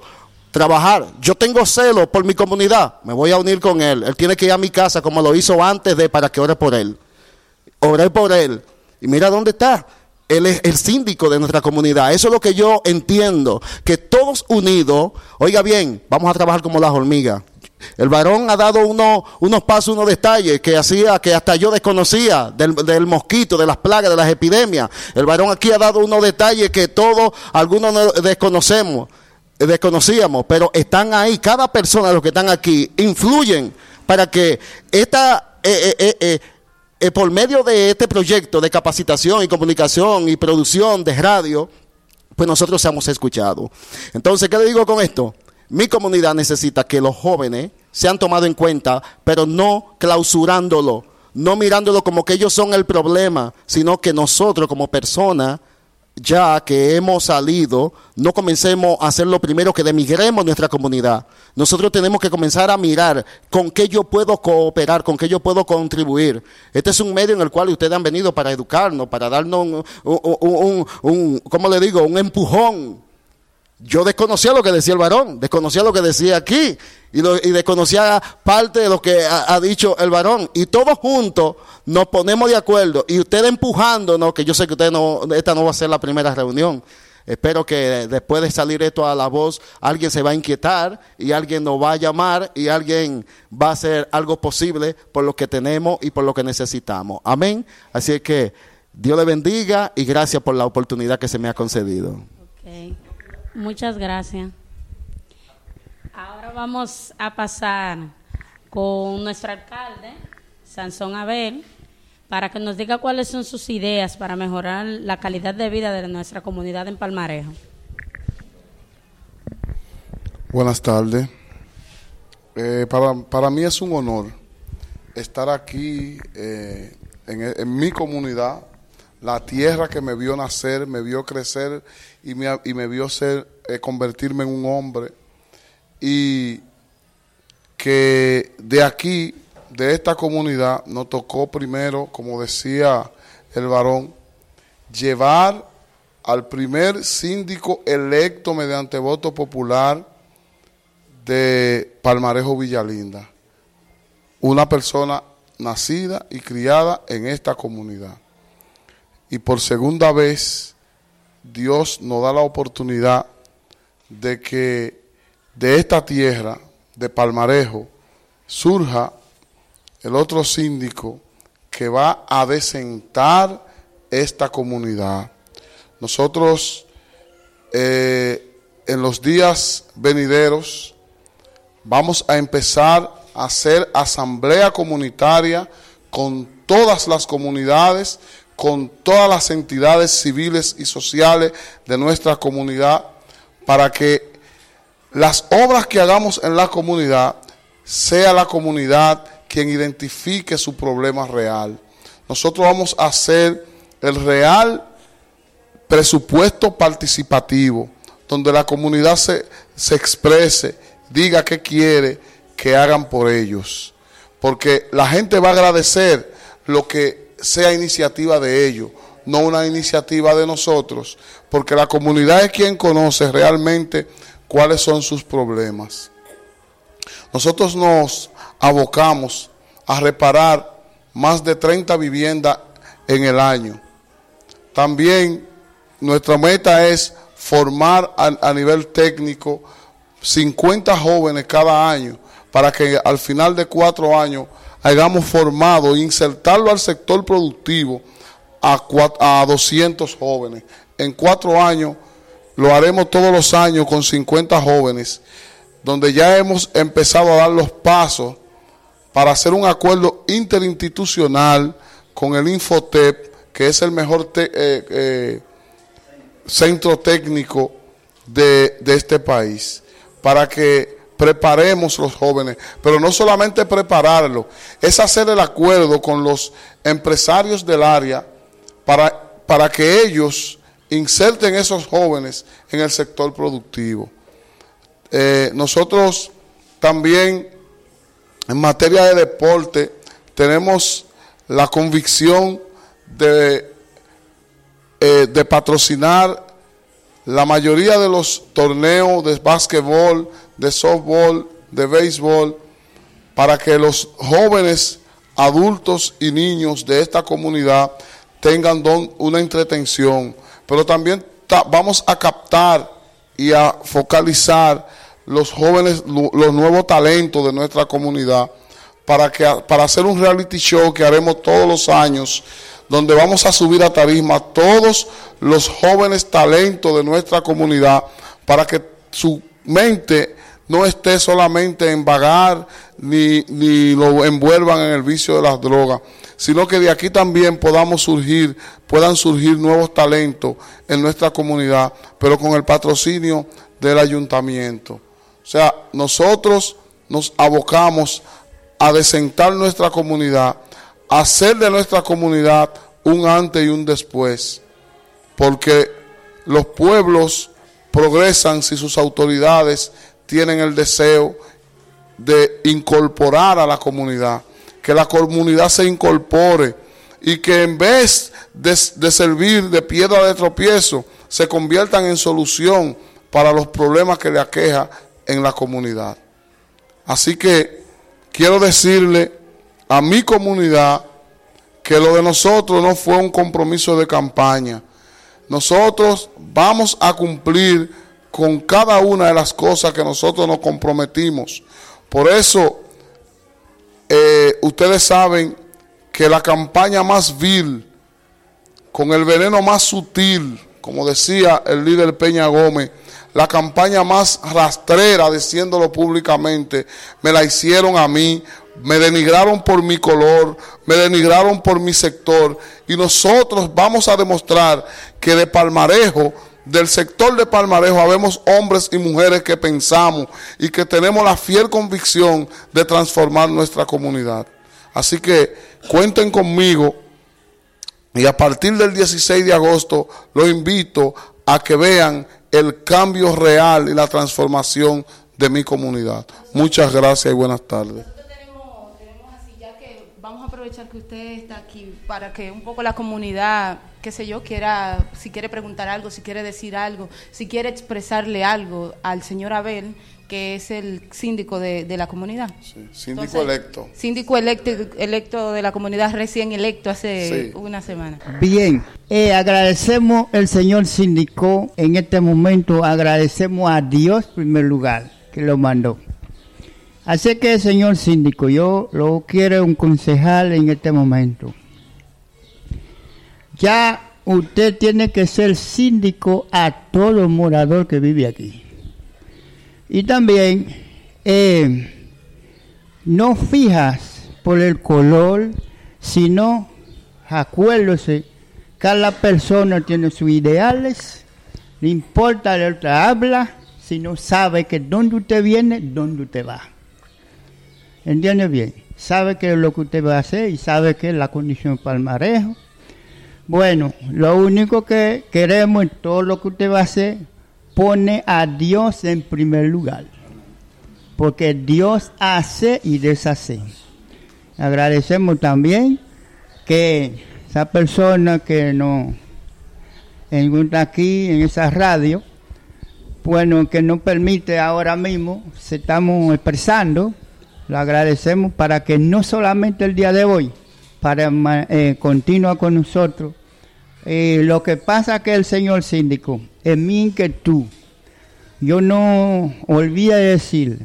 Trabajar. Yo tengo celo por mi comunidad, me voy a unir con él. Él tiene que ir a mi casa como lo hizo antes de para que ore por él. Oré por él. Y mira dónde está. Él es el síndico de nuestra comunidad. Eso es lo que yo entiendo. Que todos unidos, oiga bien, vamos a trabajar como las hormigas. El varón ha dado unos, pasos, unos detalles que hacía que hasta yo desconocía del, del mosquito, de las plagas, de las epidemias. El varón aquí ha dado unos detalles que todos, algunos no desconocemos, desconocíamos, pero están ahí. Cada persona los que están aquí influyen para que esta, eh, eh, eh, eh, eh, por medio de este proyecto de capacitación y comunicación y producción de radio, pues nosotros seamos escuchados. Entonces, ¿qué le digo con esto? Mi comunidad necesita que los jóvenes sean tomados en cuenta, pero no clausurándolo, no mirándolo como que ellos son el problema, sino que nosotros como personas, ya que hemos salido, no comencemos a hacer lo primero que demigremos nuestra comunidad. Nosotros tenemos que comenzar a mirar con qué yo puedo cooperar, con qué yo puedo contribuir. Este es un medio en el cual ustedes han venido para educarnos, para darnos un, un, un, un- ¿cómo le digo? Un empujón. Yo desconocía lo que decía el varón, desconocía lo que decía aquí y, lo- y desconocía parte de lo que ha, dicho el varón. Y todos juntos nos ponemos de acuerdo y ustedes empujándonos, que yo sé que ustedes no, esta no va a ser la primera reunión. Espero que después de salir esto a la voz, alguien se va a inquietar y alguien nos va a llamar y alguien va a hacer algo posible por lo que tenemos y por lo que necesitamos. Amén. Así que Dios le bendiga y gracias por la oportunidad que se me ha concedido. Muchas gracias. Ahora vamos a pasar con nuestro alcalde, Sansón Abel, para que nos diga cuáles son sus ideas para mejorar la calidad de vida de nuestra comunidad en Palmarejo. Buenas tardes. Eh, para, para mí es un honor estar aquí eh, en, en mi comunidad, la tierra que me vio nacer, me vio crecer y me, y me vio ser, eh, convertirme en un hombre. Y que de aquí, de esta comunidad, nos tocó primero, como decía el varón, llevar al primer síndico electo mediante voto popular de Palmarejo Villalinda, una persona nacida y criada en esta comunidad. Y por segunda vez, Dios nos da la oportunidad de que de esta tierra, de Palmarejo, surja el otro síndico que va a desentar esta comunidad. Nosotros eh, en los días venideros vamos a empezar a hacer asamblea comunitaria con todas las comunidades, con todas las entidades civiles y sociales de nuestra comunidad, para que las obras que hagamos en la comunidad sea la comunidad quien identifique su problema real. Nosotros vamos a hacer el real presupuesto participativo, donde la comunidad se, se exprese, diga qué quiere que hagan por ellos. Porque la gente va a agradecer lo que sea iniciativa de ellos, no una iniciativa de nosotros, porque la comunidad es quien conoce realmente cuáles son sus problemas. Nosotros nos abocamos a reparar más de 30 viviendas en el año. También nuestra meta es formar a, nivel técnico 50 jóvenes cada año para que al final de cuatro años hayamos formado insertarlo al sector productivo a, a 200 jóvenes. En cuatro años lo haremos todos los años con 50 jóvenes donde ya hemos empezado a dar los pasos para hacer un acuerdo interinstitucional con el Infotep, que es el mejor eh, eh, centro técnico de, de este país, para que preparemos los jóvenes, pero no solamente prepararlos, es hacer el acuerdo con los empresarios del área para, para que ellos inserten esos jóvenes en el sector productivo. Eh, nosotros también en materia de deporte tenemos la convicción de, eh, de patrocinar la mayoría de los torneos de básquetbol, de softball, de béisbol, para que los jóvenes, adultos y niños de esta comunidad tengan una entretención. Pero también vamos a captar y a focalizar los jóvenes, los nuevos talentos de nuestra comunidad para, que, para hacer un reality show que haremos todos los años, donde vamos a subir a tarima todos los jóvenes talentos de nuestra comunidad para que su mente no esté solamente en vagar ni, ni lo envuelvan en el vicio de las drogas, sino que de aquí también podamos surgir, puedan surgir nuevos talentos en nuestra comunidad, pero con el patrocinio del ayuntamiento. O sea, nosotros nos abocamos a desentar nuestra comunidad, a hacer de nuestra comunidad un antes y un después, porque los pueblos progresan si sus autoridades tienen el deseo de incorporar a la comunidad, que la comunidad se incorpore y que en vez de, de servir de piedra de tropiezo, se conviertan en solución para los problemas que le aqueja en la comunidad. Así que quiero decirle a mi comunidad que lo de nosotros no fue un compromiso de campaña. Nosotros vamos a cumplir con cada una de las cosas que nosotros nos comprometimos. Por eso, eh, ustedes saben que la campaña más vil, con el veneno más sutil, como decía el líder Peña Gómez, la campaña más rastrera, diciéndolo públicamente, me la hicieron a mí, me denigraron por mi color, me denigraron por mi sector, y nosotros vamos a demostrar que de Palmarejo, del sector de Palmarejo, habemos hombres y mujeres que pensamos y que tenemos la fiel convicción de transformar nuestra comunidad. Así que cuenten conmigo y a partir del 16 de agosto lo invito a que vean el cambio real y la transformación de mi comunidad. Muchas gracias y buenas tardes. Tenemos, tenemos así, ya que vamos a aprovechar que usted está aquí para que un poco la comunidad, qué sé yo, quiera, si quiere preguntar algo, si quiere decir algo, si quiere expresarle algo al señor Abel, que es el síndico de, de la comunidad. Sí, síndico Entonces, electo. Síndico electo, electo de la comunidad, recién electo hace Sí. una semana. Bien, eh, agradecemos el señor síndico. En este momento agradecemos a Dios en primer lugar que lo mandó. Así que, señor síndico, yo lo quiero un concejal en este momento. Ya usted tiene que ser síndico a todo morador que vive aquí. Y también eh, no fijas por el color, sino acuérdese, cada persona tiene sus ideales, no importa de otra habla, sino sabe que donde usted viene, donde usted va. ¿Entiende bien? Sabe que es lo que usted va a hacer y sabe que es la condición palmarejo. Bueno, lo único que queremos en todo lo que usted va a hacer, pone a Dios en primer lugar. Porque Dios hace y deshace. Agradecemos también que esa persona que nos encuentra aquí en esa radio, bueno, que nos permite ahora mismo, se estamos expresando, lo agradecemos para que no solamente el día de hoy, para eh, con nosotros. Eh, lo que pasa que el señor síndico, en mi inquietud, yo no olvidé decir,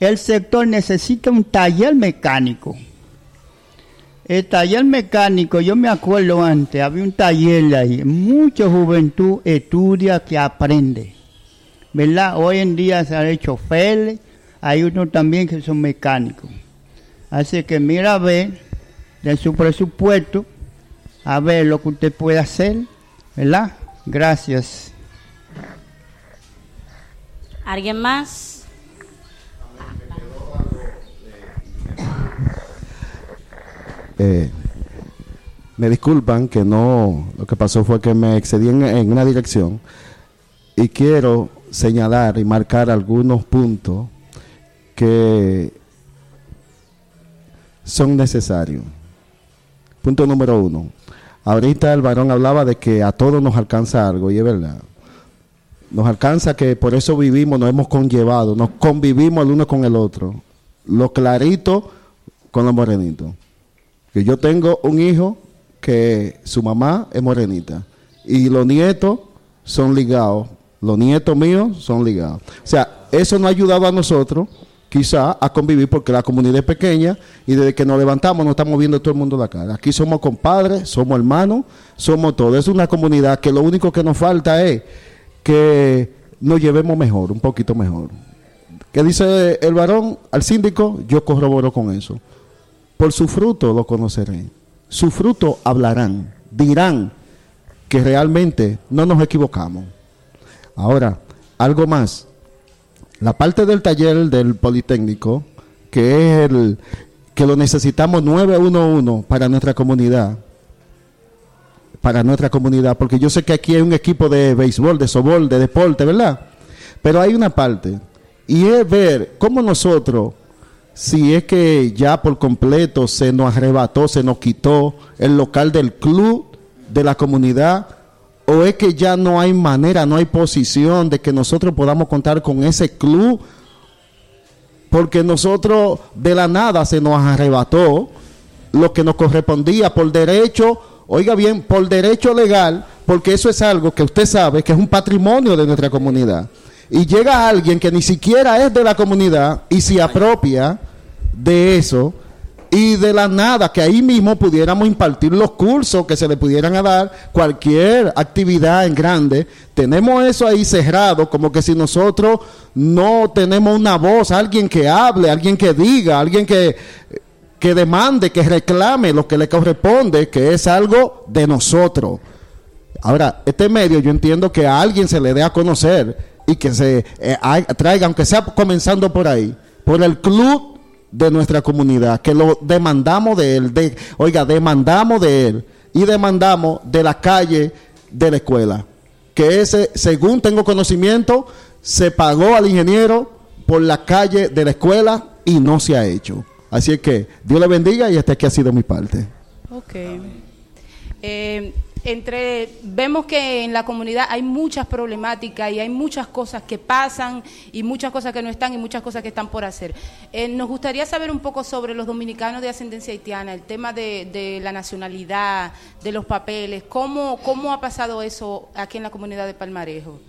el sector necesita un taller mecánico. El taller mecánico, yo me acuerdo antes, había un taller ahí, mucha juventud estudia que aprende, ¿verdad? Hoy en día se han hecho choferes, hay unos también que son mecánicos. Así que mira a ver de su presupuesto, a ver lo que usted puede hacer, ¿verdad? Gracias. ¿Alguien más? Eh, me disculpan que no, lo que pasó fue que me excedí en, en una dirección y quiero señalar y marcar algunos puntos que son necesarios. Punto número uno. Ahorita el varón hablaba de que a todos nos alcanza algo y es verdad. Nos alcanza que por eso vivimos, nos hemos conllevado, nos convivimos el uno con el otro. Lo clarito con lo morenito que yo tengo un hijo que su mamá es morenita y los nietos son ligados, los nietos míos son ligados. O sea, eso nos ha ayudado a nosotros quizá a convivir porque la comunidad es pequeña y desde que nos levantamos nos estamos viendo todo el mundo la cara. Aquí somos compadres, somos hermanos, somos todos. Es una comunidad que lo único que nos falta es que nos llevemos mejor, un poquito mejor. ¿Qué dice el varón al síndico? Yo corroboro con eso. Por su fruto lo conoceré. Su fruto hablarán, dirán que realmente no nos equivocamos. Ahora, algo más. La parte del taller del Politécnico, que es el que lo necesitamos 911 para nuestra comunidad, para nuestra comunidad, porque yo sé que aquí hay un equipo de béisbol, de softball, de deporte, ¿verdad? Pero hay una parte, y es ver cómo nosotros, si es que ya por completo se nos arrebató, se nos quitó el local del club, de la comunidad, o es que ya no hay manera, no hay posición de que nosotros podamos contar con ese club, porque nosotros de la nada se nos arrebató lo que nos correspondía por derecho, oiga bien, por derecho legal, porque eso es algo que usted sabe que es un patrimonio de nuestra comunidad. Y llega alguien que ni siquiera es de la comunidad y se apropia de eso y de la nada que ahí mismo pudiéramos impartir los cursos que se le pudieran dar cualquier actividad en grande tenemos eso ahí cerrado como que si nosotros no tenemos una voz alguien que hable alguien que diga alguien que que demande que reclame lo que le corresponde que es algo de nosotros. Ahora este medio yo entiendo que a alguien se le dé a conocer y que se eh, traiga aunque sea comenzando por ahí por el club de nuestra comunidad, que lo demandamos de él, de, oiga, demandamos de él y demandamos de la calle de la escuela, que ese, según tengo conocimiento, se pagó al ingeniero por la calle de la escuela y no se ha hecho. Así es que Dios le bendiga y hasta aquí ha sido mi parte. Ok. Eh, entre vemos que en la comunidad hay muchas problemáticas y hay muchas cosas que pasan y muchas cosas que no están y muchas cosas que están por hacer. Eh, nos gustaría saber un poco sobre los dominicanos de ascendencia haitiana, el tema de, la nacionalidad, de los papeles, cómo, cómo ha pasado eso aquí en la comunidad de Palmarejo.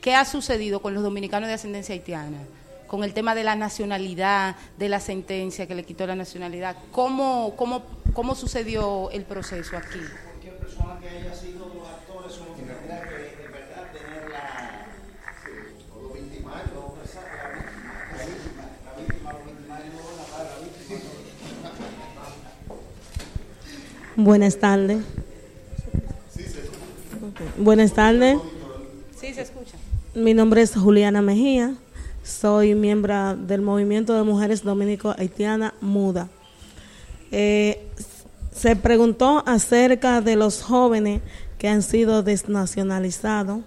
¿Qué ha sucedido con los dominicanos de ascendencia haitiana? Con el tema de la nacionalidad, de la sentencia que le quitó la nacionalidad. ¿Cómo, cómo, cómo sucedió el proceso aquí? Que haya sido los actores son los que tendrán que de verdad tener la o los victimarios o la víctima la víctima la víctima los victimarios no van a dar la víctima Buenas tardes. Okay. Buenas tardes. Sí, se escucha. Mi nombre es Juliana Mejía. Soy miembro del Movimiento de Mujeres Dominico Haitiana MUDA. Eh, se preguntó acerca de los jóvenes que han sido desnacionalizados.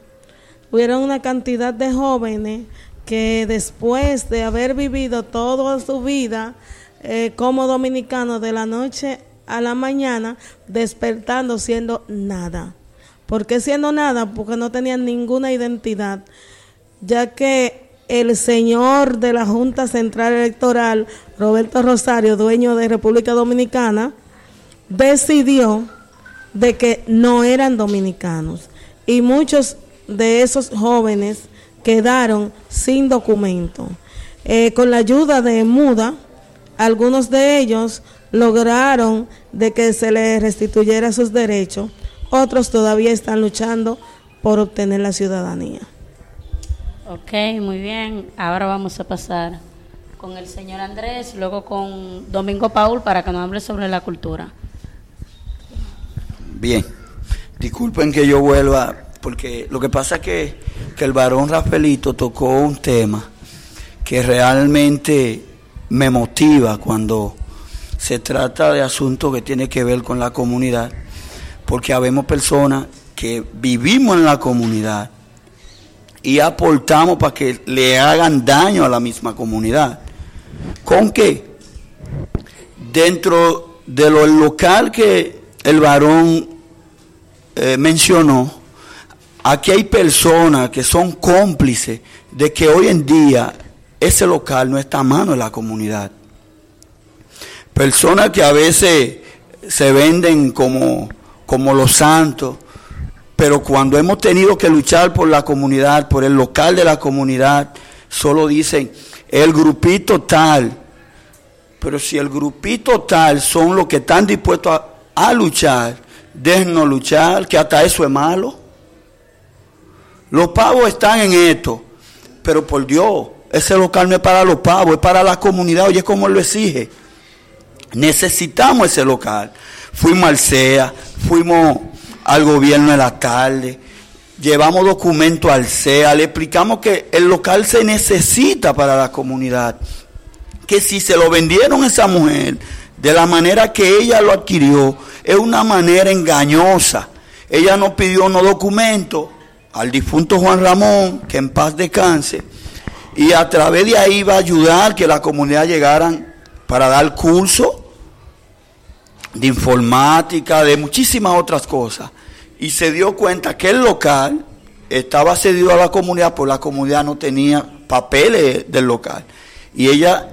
Hubieron una cantidad de jóvenes que después de haber vivido toda su vida eh, como dominicanos de la noche a la mañana, despertando siendo nada. ¿Por qué siendo nada? Porque no tenían ninguna identidad, ya que el señor de la Junta Central Electoral, Roberto Rosario, dueño de República Dominicana, decidió de que no eran dominicanos y muchos de esos jóvenes quedaron sin documento. Eh, con la ayuda de Muda, algunos de ellos lograron de que se les restituyera sus derechos, otros todavía están luchando por obtener la ciudadanía. Ok, muy bien. Ahora vamos a pasar con el señor Andrés, luego con Domingo Paul para que nos hable sobre la cultura. Bien, disculpen que yo vuelva, porque lo que pasa es que, que el varón Rafaelito tocó un tema que realmente me motiva cuando se trata de asuntos que tienen que ver con la comunidad, porque habemos personas que vivimos en la comunidad y aportamos para que le hagan daño a la misma comunidad. ¿Con qué? Dentro de lo local que el varón eh, mencionó, aquí hay personas que son cómplices de que hoy en día ese local no está a mano de la comunidad. Personas que a veces se venden como, como los santos, pero cuando hemos tenido que luchar por la comunidad, por el local de la comunidad, solo dicen el grupito tal. Pero si el grupito tal son los que están dispuestos a, a luchar, déjenos luchar, que hasta eso es malo. Los pavos están en esto, pero por Dios, ese local no es para los pavos, es para la comunidad, oye, como lo exige. Necesitamos ese local. Fuimos al CEA, fuimos al gobierno de la tarde, llevamos documentos al CEA, le explicamos que el local se necesita para la comunidad, que si se lo vendieron a esa mujer de la manera que ella lo adquirió, es una manera engañosa. Ella no pidió unos documentos al difunto Juan Ramón, que en paz descanse, y a través de ahí va a ayudar que la comunidad llegaran para dar curso de informática, de muchísimas otras cosas. Y se dio cuenta que el local estaba cedido a la comunidad, porque la comunidad no tenía papeles del local. Y ella,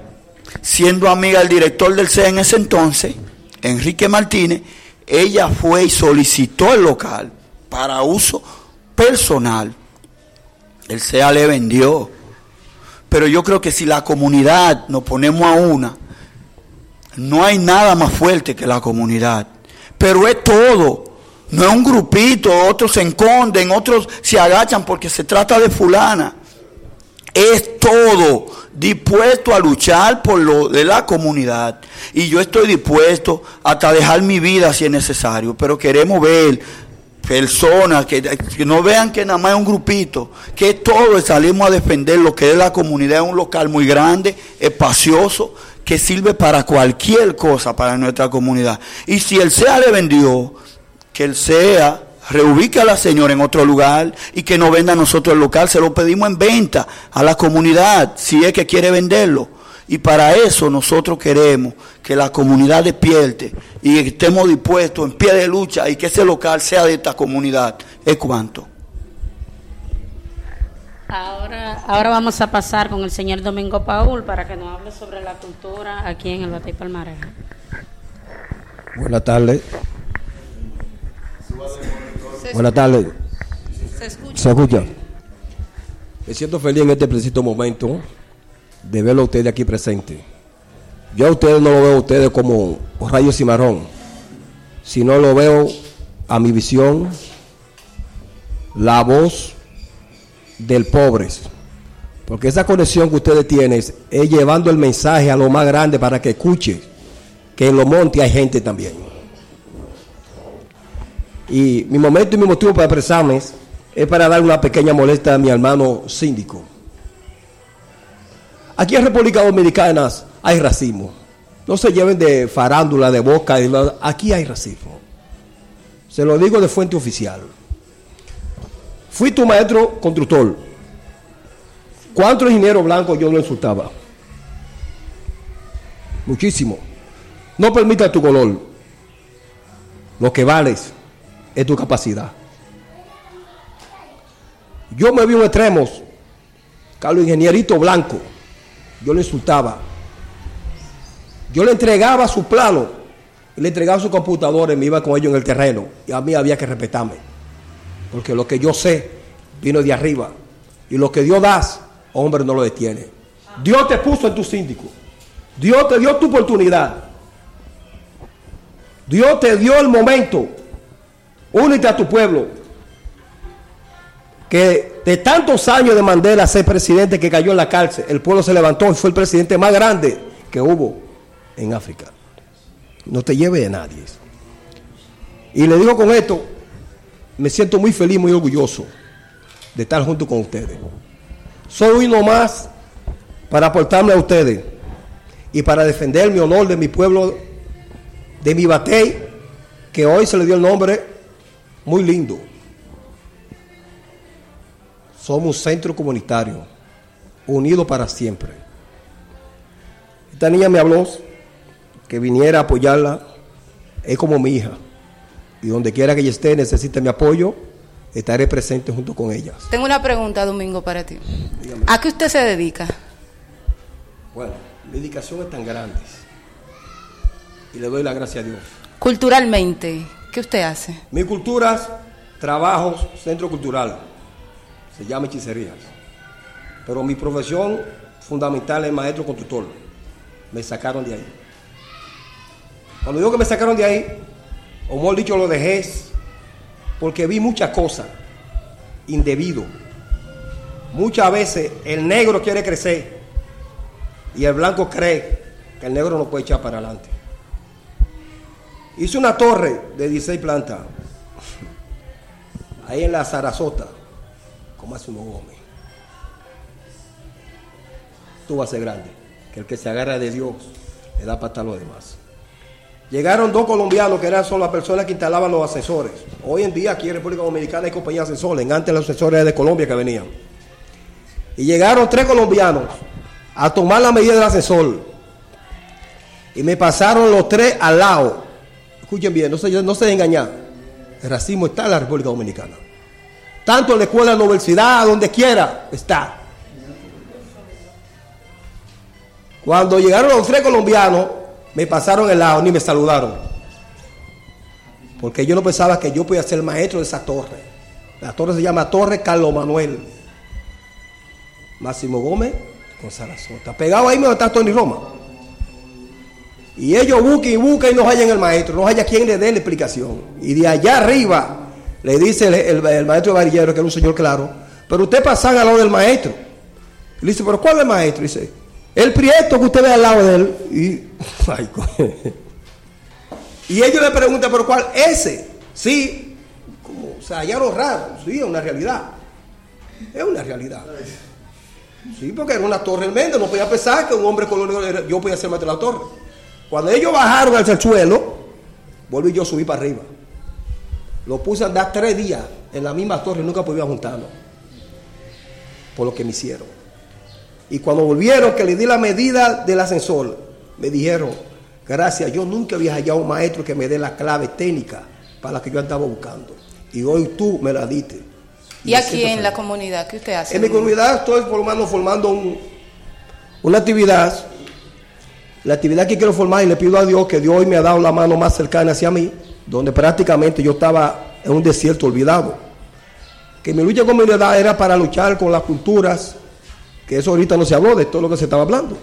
siendo amiga del director del CEA en ese entonces, Enrique Martínez, ella fue y solicitó el local para uso personal. El CEA le vendió. Pero yo creo que si la comunidad nos ponemos a una, no hay nada más fuerte que la comunidad. Pero es todo. No es un grupito, otros se esconden, otros se agachan porque se trata de fulana. Es todo dispuesto a luchar por lo de la comunidad. Y yo estoy dispuesto hasta dejar mi vida si es necesario. Pero queremos ver personas que, que, no vean que nada más es un grupito, que todos salimos a defender lo que es la comunidad, es un local muy grande, espacioso, que sirve para cualquier cosa para nuestra comunidad. Y si el SEA le vendió, que el SEA reubique a la señora en otro lugar y que no venda a nosotros el local, se lo pedimos en venta a la comunidad, si es que quiere venderlo. Y para eso nosotros queremos que la comunidad despierte y estemos dispuestos en pie de lucha y que ese local sea de esta comunidad. ¿Es cuánto? Ahora, ahora vamos a pasar con el señor Domingo Paul para que nos hable sobre la cultura aquí en el Batey Palmarejo. Buenas tardes. Buenas tardes. Se escucha. ¿Se escucha? Me siento feliz en este preciso momento de verlo a ustedes aquí presentes. Yo a ustedes no lo veo a ustedes como rayos cimarrón, sino lo veo a mi visión, la voz del pobre. Porque esa conexión que ustedes tienen es llevando el mensaje a lo más grande para que escuche que en los montes hay gente también. Y mi momento y mi motivo para expresarme es, para dar una pequeña molestia a mi hermano síndico. Aquí en República Dominicana hay racismo. No se lleven de farándula, de boca. aquí hay racismo. Se lo digo de fuente oficial. Fui tu maestro constructor. ¿Cuántos ingenieros blancos yo lo insultaba? Muchísimo. No permita tu color. Lo que vales es tu capacidad. Yo me vi en extremos. Carlos Ingenierito Blanco. Yo le insultaba. Yo le entregaba su plano. Le entregaba su computadora y me iba con ellos en el terreno. Y a mí había que respetarme. Porque lo que yo sé vino de arriba. Y lo que Dios da, hombre no lo detiene. Dios te puso en tu síndico. Dios te dio tu oportunidad. Dios te dio el momento. Únete a tu pueblo. Que de tantos años de Mandela ser presidente que cayó en la cárcel, el pueblo se levantó y fue el presidente más grande que hubo en África. No te lleve de nadie. Y le digo con esto, me siento muy feliz, muy orgulloso de estar junto con ustedes. Soy uno más para aportarme a ustedes y para defender mi honor de mi pueblo, de mi batey, que hoy se le dio el nombre muy lindo. Somos un centro comunitario, unido para siempre. Esta niña me habló que viniera a apoyarla, es como mi hija. Y donde quiera que ella esté, necesite mi apoyo, estaré presente junto con ellas. Tengo una pregunta, Domingo, para ti. ¿A qué usted se dedica? Bueno, mi dedicación es tan grande. Y le doy la gracia a Dios. Culturalmente, ¿qué usted hace? Mi culturas, trabajos, centro cultural. Se llama hechicerías. Pero mi profesión fundamental es maestro constructor. Me sacaron de ahí. Cuando digo que me sacaron de ahí, o mejor dicho, lo dejé porque vi muchas cosas indebido. Muchas veces el negro quiere crecer y el blanco cree que el negro no puede echar para adelante. Hice una torre de 16 plantas ahí en la Sarasota con Máximo Gómez. Tú vas a ser grande, que el que se agarra de Dios le da para estar los demás. Llegaron dos colombianos que eran son las personas que instalaban los ascensores. Hoy en día aquí en República Dominicana hay compañías de ascensores. Antes los ascensores eran de Colombia que venían. Y llegaron tres colombianos a tomar la medida del ascensor. Y me pasaron los tres al lado. Escuchen bien, no se, no se engañar. El racismo está en la República Dominicana. Tanto en la escuela, en la universidad, donde quiera, está. Cuando llegaron los tres colombianos, me pasaron el lado ni me saludaron. Porque yo no pensaba que yo podía ser maestro de esa torre. La torre se llama Torre Carlos Manuel. Máximo Gómez con Sarasota. Pegado ahí me está Tony Roma. Y ellos buscan y buscan y no hallan el maestro, no haya quien le dé la explicación. Y de allá arriba le dice el, el- el maestro varillero, que era un señor claro, pero usted pasa al lado del maestro. Le dice, pero ¿cuál es el maestro? Dice, el prieto que usted ve al lado de él. Y, ay, y ellos le preguntan, ¿pero cuál? Ese. Sí. Como, o sea, ya lo raro. Sí, es una realidad. Es una realidad. Sí, porque era una torre inmensa, no podía pensar que un hombre era- yo podía ser maestro de la torre. Cuando ellos bajaron el suelo, volví yo a subir para arriba. Lo puse a andar tres días en la misma torre nunca podía juntarnos. Por lo que me hicieron. Y cuando volvieron, que le di la medida del ascensor, me dijeron, gracias, yo nunca había hallado un maestro que me dé la clave técnica para la que yo andaba buscando. Y hoy tú me la diste. Y aquí en la comunidad, ¿qué usted hace? En mi comunidad estoy formando, formando un- una actividad. La actividad que quiero formar y le pido a Dios que Dios hoy me ha dado la mano más cercana hacia mí, donde prácticamente yo estaba en un desierto olvidado. Que mi lucha con mi edad era para luchar con las culturas, que eso ahorita no se habló de todo lo que se estaba hablando.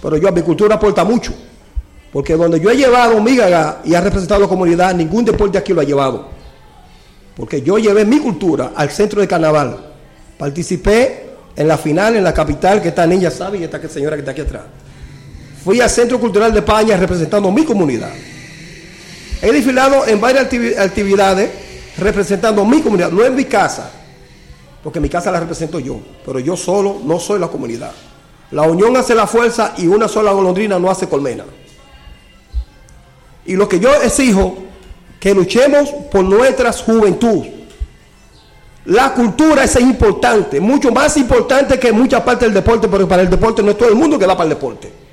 Pero yo, mi cultura aporta mucho. Porque donde yo he llevado mi gaga y ha representado a la comunidad, ningún deporte aquí lo ha llevado. Porque yo llevé mi cultura al centro de carnaval. Participé en la final en la capital, que esta niña sabe y esta señora que está aquí atrás. Fui al Centro Cultural de España representando mi comunidad. He desfilado en varias activi- actividades representando mi comunidad, no en mi casa, porque mi casa la represento yo, pero yo solo no soy la comunidad. La unión hace la fuerza y una sola golondrina no hace colmena. Y lo que yo exijo, que luchemos por nuestra juventud. La cultura es importante, mucho más importante que mucha parte del deporte, porque para el deporte no es todo el mundo que da para el deporte.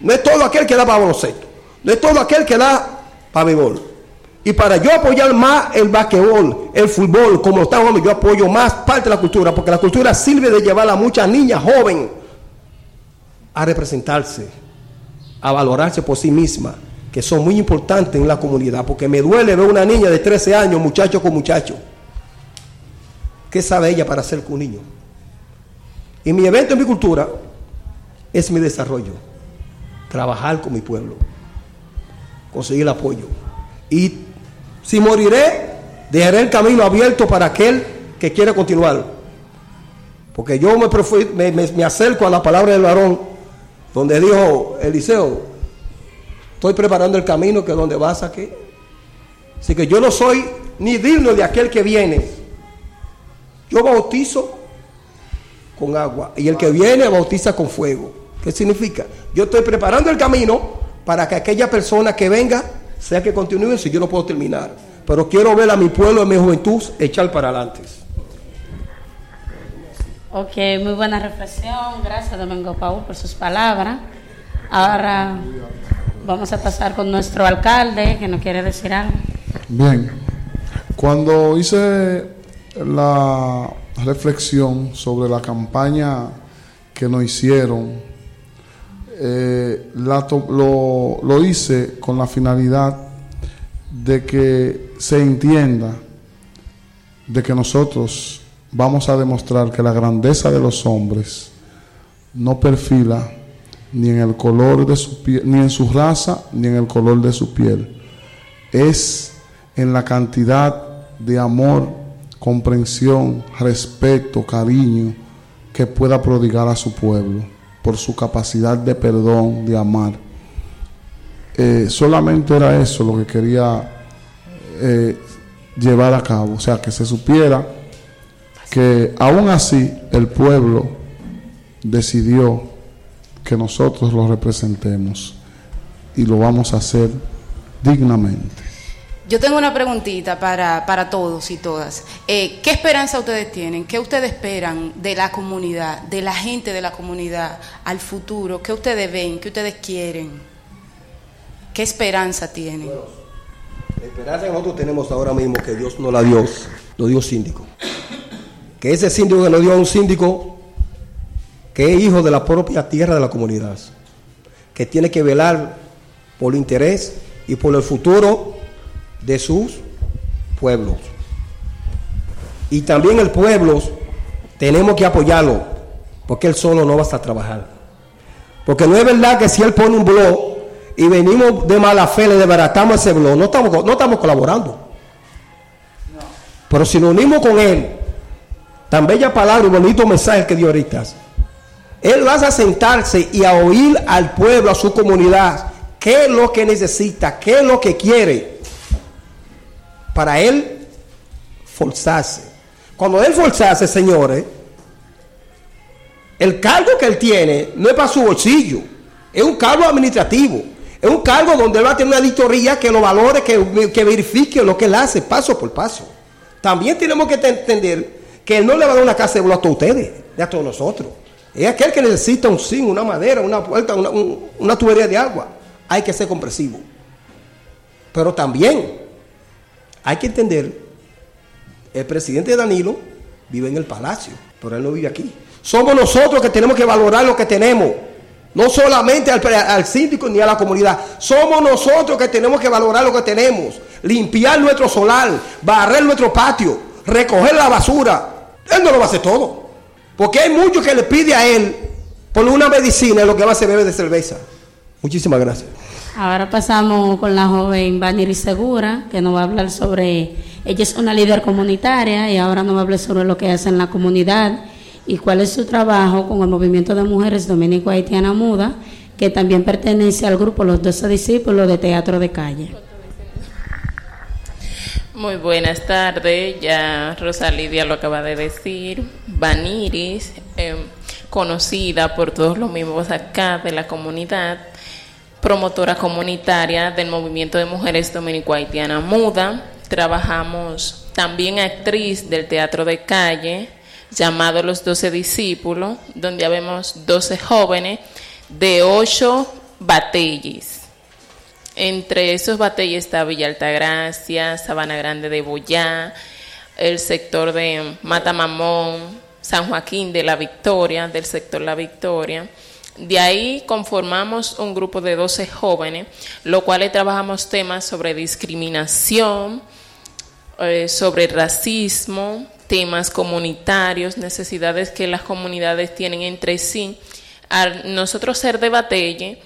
No es todo aquel que da para baloncesto. No es todo aquel que da para béisbol. Y para yo apoyar más el basquetbol, el fútbol, como lo estamos hablando, yo apoyo más parte de la cultura, porque la cultura sirve de llevar a muchas niñas jóvenes a representarse, a valorarse por sí misma, que son muy importantes en la comunidad, porque me duele ver una niña de 13 años, muchacho con muchacho. ¿Qué sabe ella para hacer con un niño? Y mi evento en mi cultura es mi desarrollo, trabajar con mi pueblo, conseguir el apoyo. Y si moriré, dejaré el camino abierto para aquel que quiera continuar. Porque yo me, acerco a la palabra del varón, donde dijo Eliseo, estoy preparando el camino que donde vas a qué. Así que yo no soy ni digno de aquel que viene. Yo bautizo con agua y el que viene bautiza con fuego. ¿Qué significa? Yo estoy preparando el camino para que aquella persona que venga sea que continúe si yo no puedo terminar. Pero quiero ver a mi pueblo en mi juventud echar para adelante. Ok, muy buena reflexión. Gracias, Domingo Paul, por sus palabras. Ahora vamos a pasar con nuestro alcalde, que nos quiere decir algo. Bien, cuando hice la reflexión sobre la campaña que nos hicieron, eh, lo, lo hice con la finalidad de que se entienda de que nosotros vamos a demostrar que la grandeza de los hombres no perfila ni en el color de su piel, ni en su raza, ni en el color de su piel. Es en la cantidad de amor, comprensión, respeto, cariño que pueda prodigar a su pueblo por su capacidad de perdón, de amar. Eh, solamente era eso lo que quería eh, llevar a cabo, o sea, que se supiera que aún así el pueblo decidió que nosotros lo representemos y lo vamos a hacer dignamente. Yo tengo una preguntita para, para todos y todas. Eh, ¿Qué esperanza ustedes tienen? ¿Qué ustedes esperan de la comunidad, de la gente de la comunidad al futuro? ¿Qué ustedes ven? ¿Qué ustedes quieren? ¿Qué esperanza tienen? La esperanza que nosotros tenemos ahora mismo que Dios no la dio, lo dio síndico. Que ese síndico que nos dio a un síndico que es hijo de la propia tierra de la comunidad, que tiene que velar por el interés y por el futuro de sus pueblos. Y también el pueblo tenemos que apoyarlo, porque él solo no va a trabajar. Porque no es verdad que si él pone un blog y venimos de mala fe, le desbaratamos ese blog, no estamos, no estamos colaborando. Pero si nos unimos con él, tan bella palabra y bonito mensaje que dio ahorita, él va a sentarse y a oír al pueblo, a su comunidad, qué es lo que necesita, qué es lo que quiere, para él forzarse. Cuando él forzarse, señores, El cargo que él tiene no es para su bolsillo, es un cargo administrativo. Es un cargo donde él va a tener una auditoría que lo valore, que, que verifique lo que él hace paso por paso. También tenemos que entender que él no le va a dar una casa de a todos ustedes, a todos nosotros. Es aquel que necesita un zinc, una madera, una puerta, una, una tubería de agua. Hay que ser comprensivo. Pero también hay que entender, el presidente Danilo vive en el palacio, pero él no vive aquí. Somos nosotros que tenemos que valorar lo que tenemos. No solamente al, síndico ni a la comunidad. Somos nosotros que tenemos que valorar lo que tenemos. Limpiar nuestro solar, barrer nuestro patio, recoger la basura. Él no lo va a hacer todo. Porque hay muchos que le pide a él por una medicina lo que va a hacer bebe de cerveza. Muchísimas gracias. Ahora pasamos con la joven Vaniri Segura, que nos va a hablar sobre, ella es una líder comunitaria y ahora nos va a hablar sobre lo que hace en la comunidad y cuál es su trabajo con el movimiento de mujeres dominico haitiana muda, que también pertenece al grupo Los Doce Discípulos de Teatro de Calle. Muy buenas tardes, ya Rosalidia lo acaba de decir, Vaniris, em, conocida por todos los miembros acá de la comunidad, promotora comunitaria del movimiento de mujeres dominico haitiana muda, trabajamos también actriz del teatro de calle, llamado Los Doce Discípulos, donde habemos 12 jóvenes de ocho batalles. Entre esos batalles está Villa Altagracia, Sabana Grande de Boyá, el sector de Matamamón, San Joaquín de la Victoria, del sector La Victoria. De ahí conformamos un grupo de 12 jóvenes, lo cual trabajamos temas sobre discriminación, eh, sobre racismo, temas comunitarios, necesidades que las comunidades tienen entre sí. Al nosotros ser de Batelle,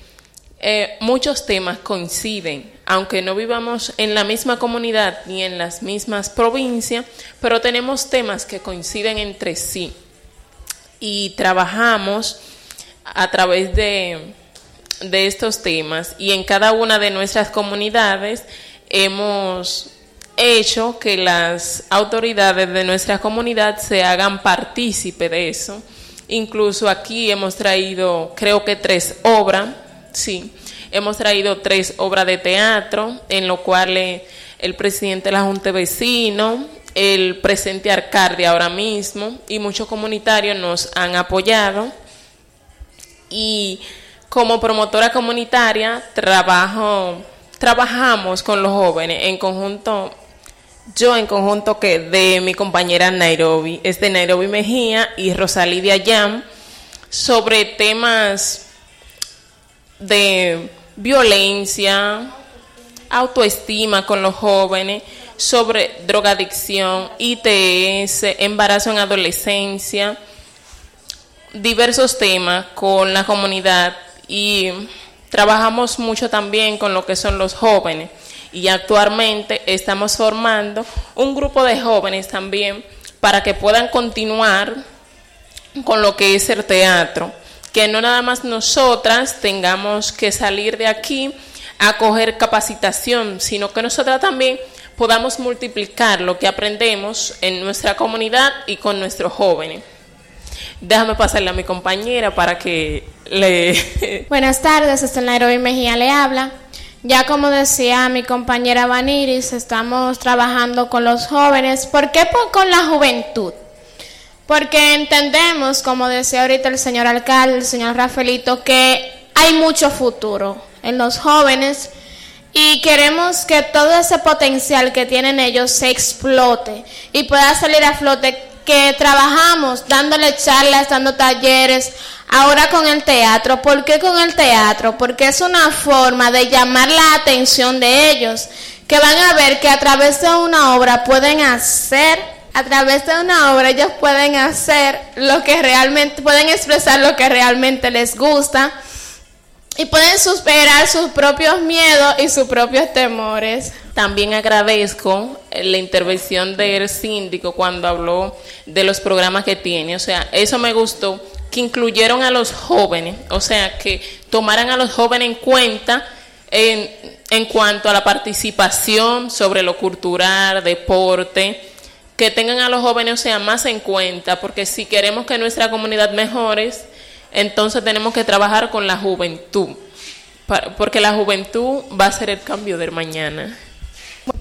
eh, muchos temas coinciden, aunque no vivamos en la misma comunidad ni en las mismas provincias, pero tenemos temas que coinciden entre sí. Y trabajamos a través de, de estos temas y en cada una de nuestras comunidades hemos hecho que las autoridades de nuestra comunidad se hagan partícipe de eso. Incluso aquí hemos traído, creo que tres obras, sí, hemos traído tres obras de teatro, en lo cual eh, el presidente de la Junta de Vecinos, el presente alcalde ahora mismo y muchos comunitarios nos han apoyado. Y como promotora comunitaria trabajo, trabajamos con los jóvenes en conjunto yo en conjunto que de mi compañera Nairobi, es de Nairobi Mejía y Rosalidia Yam, sobre temas de violencia, autoestima con los jóvenes, sobre drogadicción, ITS, embarazo en adolescencia, diversos temas con la comunidad y trabajamos mucho también con lo que son los jóvenes y actualmente estamos formando un grupo de jóvenes también para que puedan continuar con lo que es el teatro, que no nada más nosotras tengamos que salir de aquí a coger capacitación, sino que nosotras también podamos multiplicar lo que aprendemos en nuestra comunidad y con nuestros jóvenes. Déjame pasarle a mi compañera para que le... Buenas tardes, este Nairobi Mejía le habla. Ya como decía mi compañera Vaniris, estamos trabajando con los jóvenes. ¿Por qué con la juventud? Porque entendemos, como decía ahorita el señor alcalde, el señor Rafaelito, que hay mucho futuro en los jóvenes y queremos que todo ese potencial que tienen ellos se explote y pueda salir a flote que trabajamos dándole charlas, dando talleres, ahora con el teatro. ¿Por qué con el teatro? Porque es una forma de llamar la atención de ellos, que van a ver que a través de una obra pueden hacer, a través de una obra ellos pueden hacer lo que realmente, pueden expresar lo que realmente les gusta y pueden superar sus propios miedos y sus propios temores. También agradezco la intervención del síndico cuando habló de los programas que tiene. O sea, eso me gustó, que incluyeron a los jóvenes, o sea, que tomaran a los jóvenes en cuenta en, en cuanto a la participación sobre lo cultural, deporte, que tengan a los jóvenes, o sea, más en cuenta, porque si queremos que nuestra comunidad mejore, entonces tenemos que trabajar con la juventud, porque la juventud va a ser el cambio del mañana.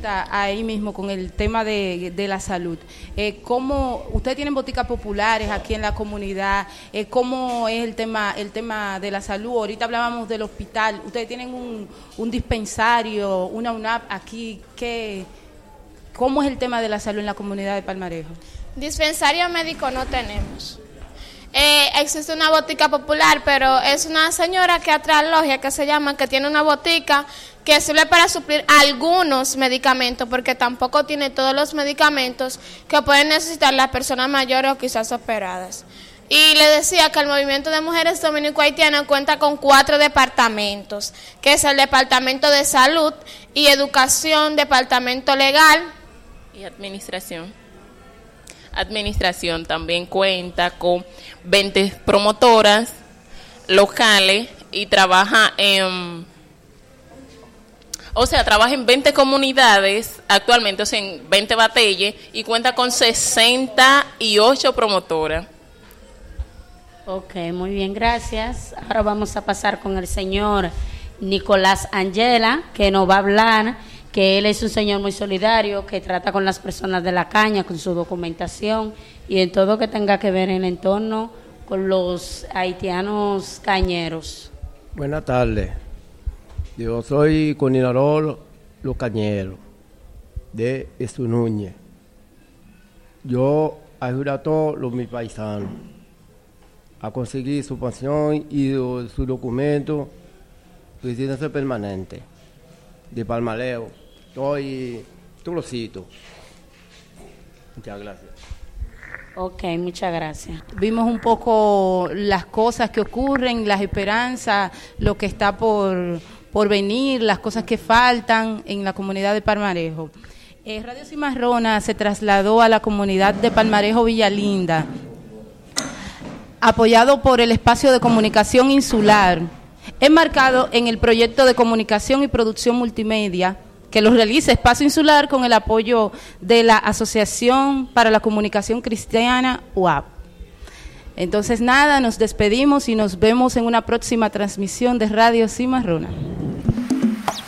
Ahí mismo con el tema de, la salud. Eh, ¿Cómo ustedes tienen boticas populares aquí en la comunidad? Eh, ¿Cómo es el tema el tema de la salud? Ahorita hablábamos del hospital. Ustedes tienen un, un dispensario, una UNAP aquí. ¿Qué, ¿Cómo es el tema de la salud en la comunidad de Palmarejo? Dispensario médico no tenemos. Eh, existe una botica popular, pero es una señora que atrás logia que se llama, que tiene una botica que sirve para suplir algunos medicamentos, porque tampoco tiene todos los medicamentos que pueden necesitar las personas mayores o quizás operadas. Y le decía que el movimiento de mujeres dominico-haitianas cuenta con cuatro departamentos, que es el Departamento de Salud y Educación, Departamento Legal y Administración. Administración también cuenta con 20 promotoras locales y trabaja en o sea, trabaja en 20 comunidades actualmente, o sea, en 20 batalles y cuenta con 68 promotoras. Ok, muy bien, gracias. Ahora vamos a pasar con el señor Nicolás Angela, que nos va a hablar, que él es un señor muy solidario, que trata con las personas de la caña, con su documentación y en todo que tenga que ver en el entorno con los haitianos cañeros. Buenas tardes. Yo soy coordinador locañero de Núñez. Yo ayudo a todos los mis paisanos a conseguir su pensión y su documento residencia permanente de Palmaleo. Estoy Trocito. Muchas gracias. Ok, muchas gracias. Vimos un poco las cosas que ocurren, las esperanzas, lo que está por por venir, las cosas que faltan en la comunidad de Palmarejo. Eh, Radio Cimarrona se trasladó a la comunidad de Palmarejo Villalinda, apoyado por el espacio de comunicación insular, enmarcado en el proyecto de comunicación y producción multimedia que lo realiza Espacio Insular con el apoyo de la Asociación para la Comunicación Cristiana UAP. Entonces nada, nos despedimos y nos vemos en una próxima transmisión de Radio Cimarrona.